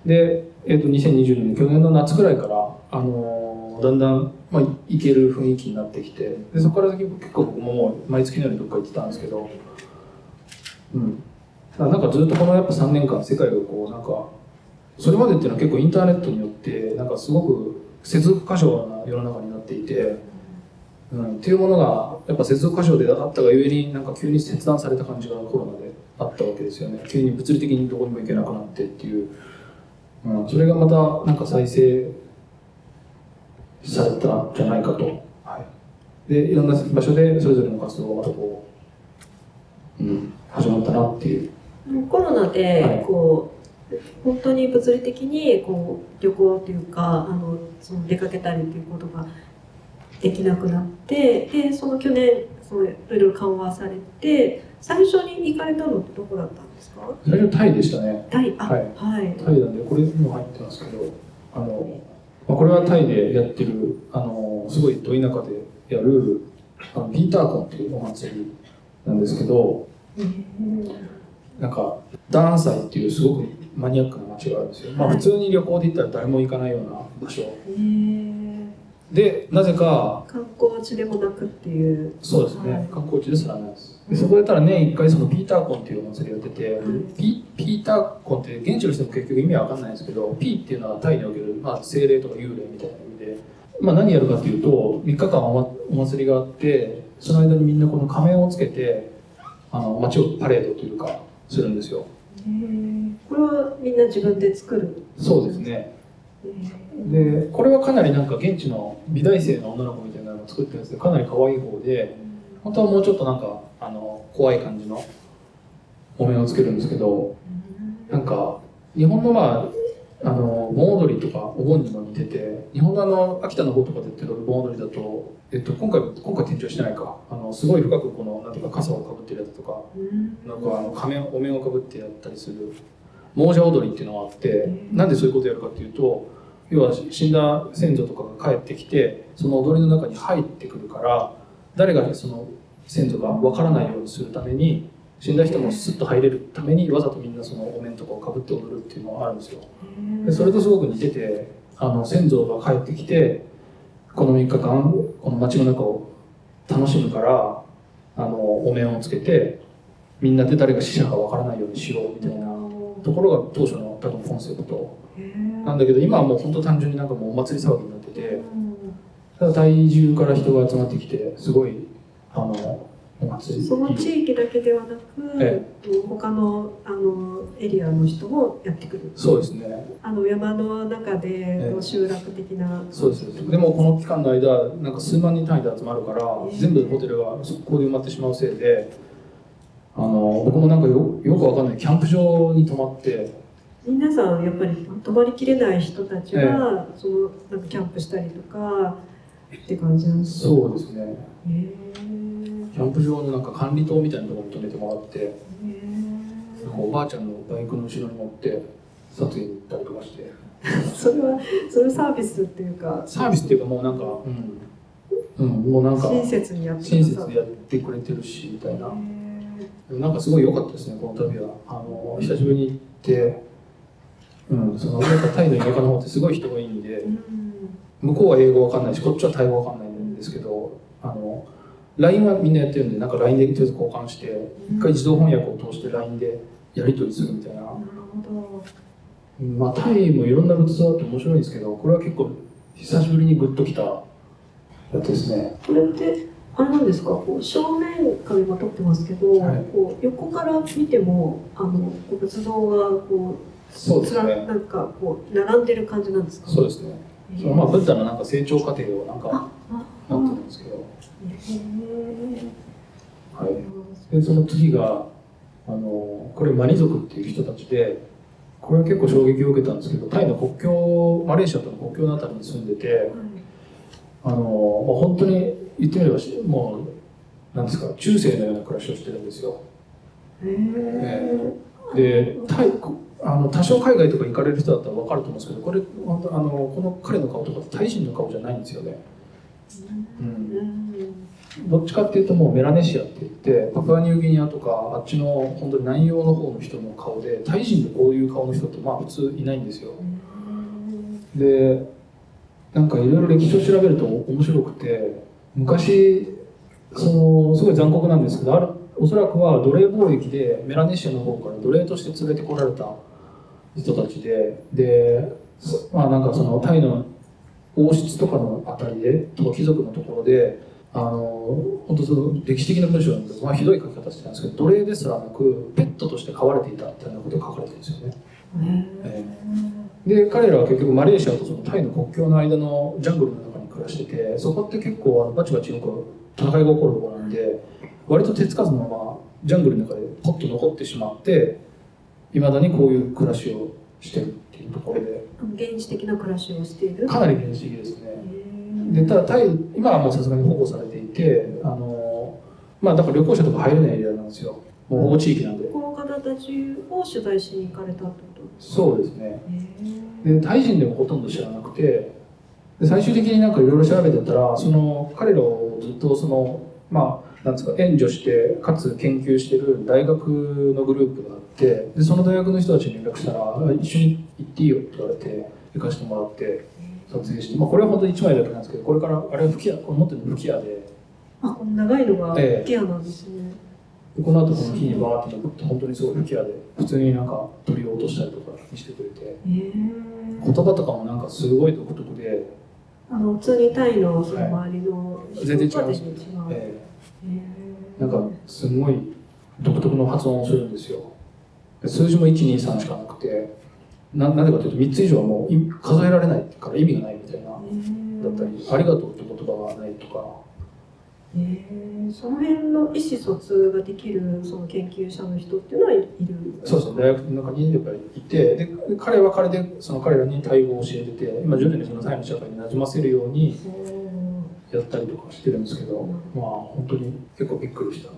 で、えー、と2020年、去年の夏ぐらいから、あのだんだん、まあ、行ける雰囲気になってきて、でそこから先、結構僕ももう毎月のようにどっか行ってたんですけど、うん、なんかずっとこのやっぱ3年間、世界がこう、なんか、それまでっていうのは結構インターネットによって、なんかすごく接続箇所な世の中になっていて、うん、っていうものがやっぱ接続箇所であったがゆえになんか急に切断された感じがコロナで。あったわけですよね。急に物理的にどこにも行けなくなってっていう、うん、それがまたなんか再生されたんじゃないかと、はい、でいろんな場所でそれぞれの活動がまたこう、うん、始まったなっていう。コロナはい。でこう、本当に物理的にこう旅行というかあのその出かけたりということができなくなってでその去年そのいろいろ緩和されて最初に行かれたのってどこだったんですか？最初タイでしたね。タイあはい。はい。タイなんでこれも入ってますけどあの、まあ、これはタイでやってるあのすごいど田舎でやるあのピーターコンっていうお祭りなんですけどなんかダナン祭っていうすごくマニアックな街があるんですよ、まあ、はい。普通に旅行で行ったら誰も行かないような場所。でなぜか観光地でもなくっていう。そうですね、はい観光地ですらないです。でそこでたら年1回そのピーターコンっていうお祭りをやってて、はいピピーターコンって現地の人も結局意味は分かんないんですけどピーっていうのはタイにおける、まあ、精霊とか幽霊みたいな意味で。まあ、何やるかというと3日間お,、祭りがあってその間にみんなこの仮面をつけてあの街をパレードというかするんですよ。これはみんな自分で作る？そうですね。でこれはかなりなんか現地の美大生の女の子みたいなのを作ったやつでかなり可愛い方で本当はもうちょっとなんかあの怖い感じのお面をつけるんですけどなんか日本のまああの盆踊りとかお盆にも似てて日本のあの秋田の方とかでやってる盆踊りだと、えっと、今回今回転調してないかあのすごい深くこのなんていうか傘をかぶってるやつとかなんかあの仮面お面をかぶってやったりする亡者踊りっていうのがあってなんでそういうことをやるかっていうと要は死んだ先祖とかが帰ってきてその踊りの中に入ってくるから誰がその先祖がわからないようにするために死んだ人もスッと入れるためにわざとみんなそのお面とかをかぶって踊るっていうのがあるんですよ。でそれとすごく似ててあの先祖が帰ってきてこの3日間この街の中を楽しむからあのお面をつけてみんなで誰が死者かわからないようにしようみたいなところが当初の多分コンセプト。なんだけど今はもう本当単純になんかもうお祭り騒ぎになっててただ体重から人が集まってきてすごいあのその地域だけではなく、え他のあのエリアの人もやってくる。そうですね。あの山の中で集落的な、そうですでもこの期間の間なんか数万人単位で集まるから全部ホテルが速攻で埋まってしまうせいであの僕もなんかよよくわかんないキャンプ場に泊まって。皆さんやっぱり泊まりきれない人たちは、そのなんかキャンプしたりとかって感じなんですかそうですね。キャンプ場のなんか管理棟みたいなところに泊めてもらってなんかおばあちゃんのバイクの後ろに乗って撮影に行ったりとかして。それはそれサービスっていうかサービスっていうかもうなんかうん、うん、もうなんか親切にやって親切でやってくれてるしみたいな。なんかすごい良かったですねこの旅は。あの久しぶりに行ってうんそのタイの田舎の方ってすごい人がいいんでーうん向こうは英語わかんないしこっちはタイ語わかんないんですけどあの LINE はみんなやってるんでなんか LINE でとりあえず交換して一回自動翻訳を通して LINE でやり取りするみたいな。なるほど。うんまあタイもいろんな仏像あって面白いんですけどこれは結構久しぶりにグッときたやつですね。これってあれなんですか？こう正面から今撮ってますけど、はい。こう横から見てもあのこう仏像がこうそうですね。なんかこう並んでる感じなんですか？そうですねそのまあブッダのなんか成長過程をなんかあなってるんですけど、はい、でその次があのこれマニ族っていう人たちでこれは結構衝撃を受けたんですけどタイの国境マレーシアとの国境のあたりに住んでてあの、まあ、本当に言ってみればしもうなんですか中世のような暮らしをしてるんですよ。へー。でタイこあの多少海外とか行かれる人だったら分かると思うんですけどこれ本当あのこの彼の顔とかってタイ人の顔じゃないんですよね、う、うん。んどっちかっていうともうメラネシアって言ってパプアニューギニアとかあっちの本当に南洋の方の人の顔でタイ人でこういう顔の人ってまあ普通いないんですよ。でなんかいろいろ歴史を調べると面白くて昔そのすごい残酷なんですけどあるおそらくは奴隷貿易でメラネシアの方から奴隷として連れてこられた人たちで。でそまあなんかそのタイの王室とかのあたりでとか貴族のところであの本当その歴史的な文章なんで、まあ、ひどい書き方してたんですけど奴隷ですらなくペットとして飼われていたみたいなことが書かれてるんですよね。えで彼らは結局マレーシアとそのタイの国境の間のジャングルの中に暮らしててそこって結構あのバチバチよく戦いが起こるところなんで割と手つかずのままジャングルの中でポッと残ってしまっていまだにこういう暮らしをしてるっていうところで。原始的な暮らしをしている？かなり原始的ですね。でただタイ今はもうさすがに保護されていてあのまあだから旅行者とか入れないエリアなんですよ。もう保護地域なんで。この方たちを取材しに行かれたってこと？そうですね。でタイ人でもほとんど知らなくてで最終的になんかいろいろ調べてたらその彼らをずっとそのまあなんですか援助してかつ研究してる大学のグループがあってでその大学の人たちに連絡したらあ一緒に行っていいよって言われて行かせてもらって撮影して、まあ、これは本当に1枚だけなんですけどこれからあれは吹き矢これ持ってるの吹き矢で。あこの長いのがええ。ケアなんですね、でこの後この木にバーって登って本当にすごい吹き矢で普通になんか鳥を落としたりとかしてくれて。へー言葉とかもなんかすごい独特で。あの普通にタイのその周りのい。全然違います。えなんかすごい独特の発音をするんですよ。数字も123しかなくてななんでかというと3つ以上はもうい数えられないから意味がないみたいなー。だったり「ありがとう」って言葉がないとか。その辺の意思疎通ができるその研究者の人っていうのはいいるそうですね。大学の中にやっぱりいてで彼は彼でその彼らにタイ語を教えてて今徐々にそのタイの社会に馴染ませるようにやったりとかしてるんですけどまあ本当に結構びっくりした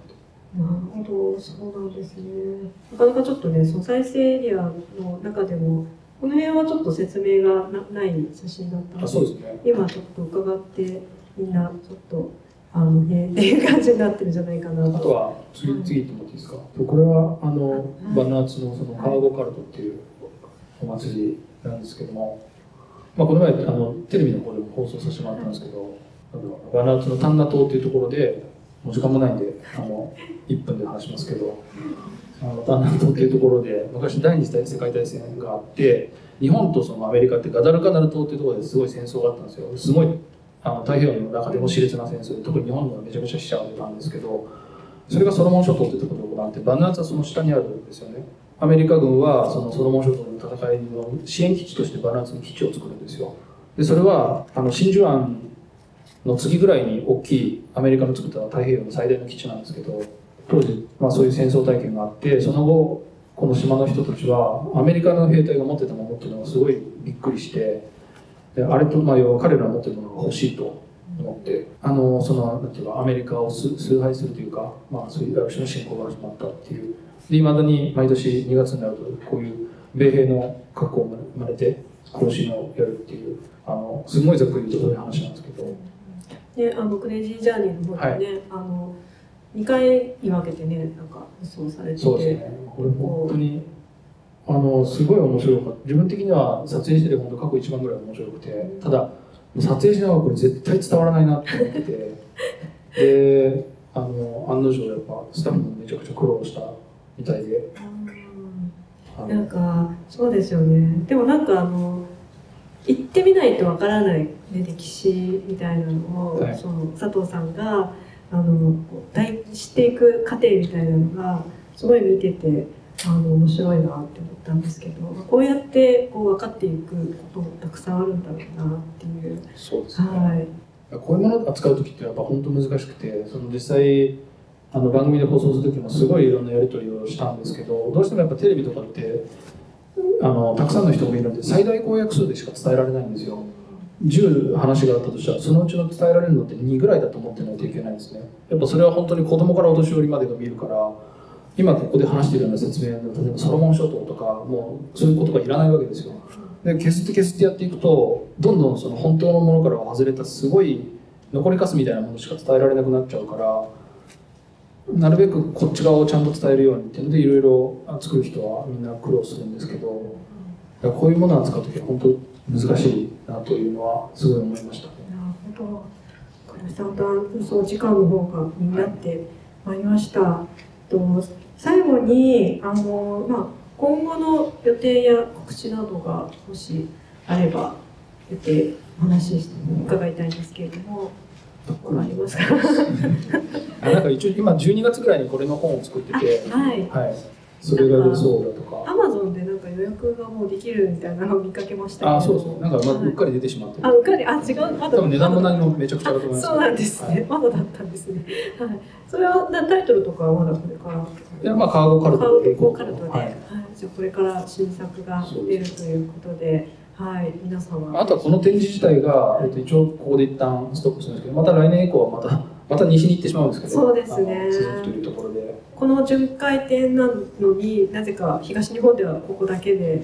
なるほど、そうなんですね。なかなかちょっとね、その再生エリアの中でも、この辺はちょっと説明がなない写真だったのあそうですね今ちょっと伺って、みんなちょっと、あのね、っていう感じになってるんじゃないかなと。あとは次次行ってもらっていいですか？これはあのバヌアツのそのカーゴカルトっていうお祭りなんですけども、まあ、この前あのテレビの方でも放送させてもらったんですけどあのバヌアツのタンナ島っていうところでもう時間もないんであの1分で話しますけどあのタンナ島っていうところで昔第二次世界大戦があって日本とそのアメリカってガダルカナル島っていうところですごい戦争があったんですよ。すごいあの太平洋の中でも熾烈な戦争で特に日本にはめちゃめちゃ死者が出たんですけどそれがソロモン諸島っていうところで行ってバヌアツはその下にあるんですよね。アメリカ軍はそのソロモン諸島の戦いの支援基地としてバヌアツに基地を作るんですよ。でそれはあの真珠湾の次ぐらいに大きいアメリカの作った太平洋の最大の基地なんですけど当時、まあ、そういう戦争体験があってその後この島の人たちはアメリカの兵隊が持ってたものっていうのがすごいびっくりしてであれと、まあ、要は彼らが持ってるものが欲しいと思ってあのそのなんていうかアメリカを崇拝するというか、まあ、そういうある種の信仰が始まったっていう。でいまだに毎年2月になるとこういう米兵の格好が生まれて行進をやるっていうあのすごいざっくり言うとそういう話なんですけどね、あのクレイジージャーニーの方でね、あの2回に分けてね、なんか輸送されてて、ね。これ本当にあのすごい面白かった。自分的には撮影してて本当過去一番ぐらい面白くて。ただ撮影しながらこれ絶対伝わらないなって思ってて。であの案の定やっぱスタッフもめちゃくちゃ苦労したみたいで。あなんのかそうですよね。でもなんかあの行ってみないとわからない、ね、歴史みたいなのを、はい。その佐藤さんがあのこう大知っていく過程みたいなのがすごい見ててあの面白いなって思ったんですけどこうやってこう分かっていくこともたくさんあるんだろうなっていう。そうですね、はい。こういうものを扱う時ってやっぱ本当難しくてその実際あの番組で放送する時もすごいいろんなやり取りをしたんですけどどうしてもやっぱテレビとかってあのたくさんの人がいるんで最大公約数でしか伝えられないんですよ。10話があったとしたらそのうちの伝えられるのって2ぐらいだと思ってないといけないですね。やっぱそれは本当に子供からお年寄りまでが見るから今ここで話してるような説明例えばソロモン諸島とかもうそういうことがいらないわけですよ。で削って削ってやっていくとどんどんその本当のものからは外れたすごい残りかすみたいなものしか伝えられなくなっちゃうからなるべくこっち側をちゃんと伝えるようにっていうのでいろいろ作る人はみんな苦労するんですけどこういうものを扱う時は本当難しいなというのはすごい思いました。なるほど。これだんそう時間の方がになってまいりました。と最後にあのまあ今後の予定や告知などがもしあれば予定お話し伺いたいんですけれども、こありますか？あなんか一応今12月ぐらいにこれの本を作ってて、はい。はい、それが出そうだとか。アマゾンでなんか予約がもうできるみたいなのを見かけました。あそうそうなんかまうっかり出てしまってあ、うっかりあ違うまだ多分値段も何もめちゃくちゃだと思いますそうなんですね、はいまだだったんですね。はい。それはなタイトルとかはまだこれから？いやまあカーゴカルカトでーゴカルトで、ははいい、じゃあこれから新作が出るということで、はい、皆様。あとはこの展示自体が、えっと、一応ここで一旦ストップするんですけどまた来年以降はまた また西に行ってしまうんですけどそうですね続くというところでこの巡回展なのになぜか東日本ではここだけで、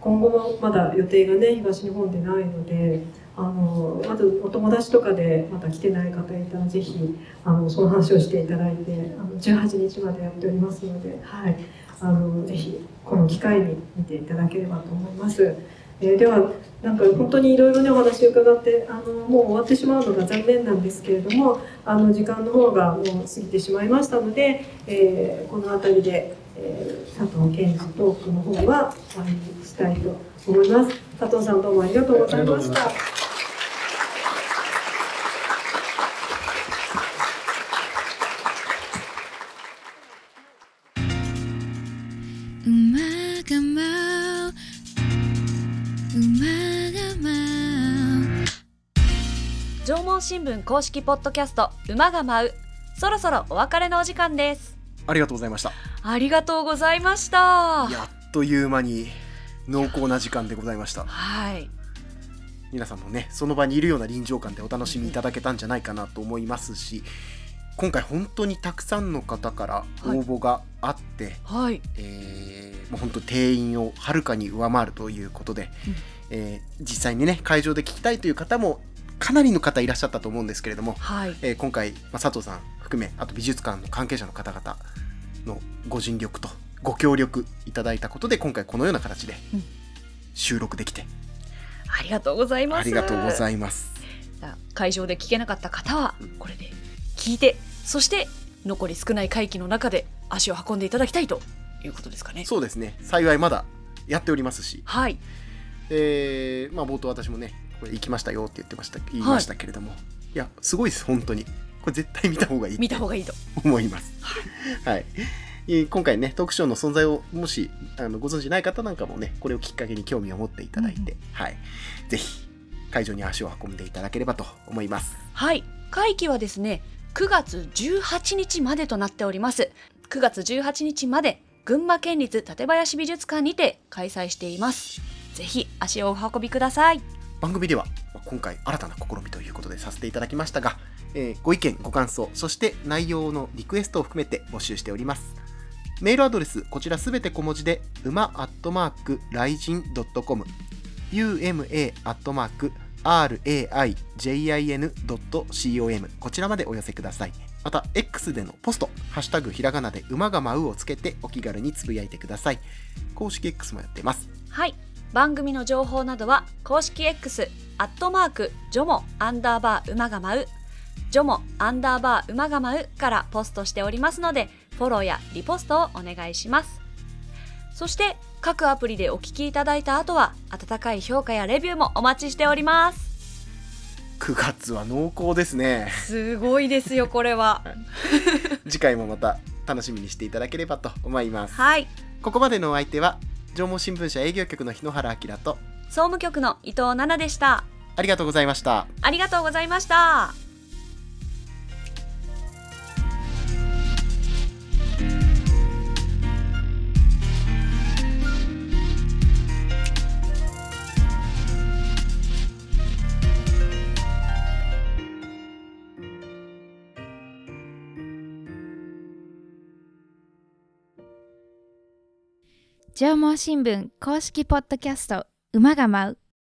今後もまだ予定がね東日本でないので。あのまずお友達とかでまだ来てない方いたらぜひあのその話をしていただいてあの18日までやっておりますので、はい、あのぜひこの機会に見ていただければと思います。えーではなんか本当にいろいろねお話伺ってあのもう終わってしまうのが残念なんですけれどもあの時間の方がもう過ぎてしまいましたので、えーこの辺りで、えー佐藤健二トークの方は終わりにしたいと思います。佐藤さんどうもありがとうございましありがとうございた。新聞公式ポッドキャスト馬が舞う。そろそろお別れのお時間です。ありがとうございました。ありがとうございました。やっという間に濃厚な時間でございました。はい。皆さんもねその場にいるような臨場感でお楽しみいただけたんじゃないかなと思いますし今回本当にたくさんの方から応募があって、はい。えーもう本当定員をはるかに上回るということで、うん。えー実際にね会場で聞きたいという方もかなりの方いらっしゃったと思うんですけれども、はい。えー今回、まあ、佐藤さん含めあと美術館の関係者の方々のご尽力とご協力いただいたことで今回このような形でうん。収録できて、ありがとうございます。ありがとうございいます。会場で聞けなかった方はうん。これで聞いてそして残り少ない会期の中で足を運んでいただきたいということですかね。そうですね。幸いまだやっておりますし、はい。えーまあ、冒頭私もねこれ行きましたよって言ってました言いましたけれども、い、やすごいです本当に。これ絶対見た方がいい見た方がいいと。思います。はい。えー今回ね、トークショーの存在をもしあのご存知ない方なんかもね、これをきっかけに興味を持っていただいて、はい。ぜひ、会場に足を運んでいただければと思います。はい。会期はですね9月18日までとなっております。9月18日まで群馬県立館林美術館にて開催しています。ぜひ足をお運びください番組では、今回新たな試みということでさせていただきましたが、えーご意見、ご感想、そして内容のリクエストを含めて募集しております。メールアドレス、こちらすべて小文字で、馬アットマーク、ライジン .com、uma アットマーク、raijin.com こちらまでお寄せください。また、X でのポスト、ハッシュタグひらがなで馬が舞うをつけてお気軽につぶやいてください。公式 X もやってます。はい番組の情報などは公式 X アットマークジョモアンダーバー馬が舞うジョモアンダーバー馬が舞うからポストしておりますのでフォローやリポストをお願いしますそして各アプリでお聞きいただいた後は温かい評価やレビューもお待ちしております9月は濃厚ですね。すごいですよこれは 次回もまた楽しみにしていただければと思います。はいここまでのお相手は縄文新聞社営業局の日野原明と総務局の伊藤奈々でしたありがとうございました。ありがとうございました縄文新聞公式ポッドキャスト馬が舞う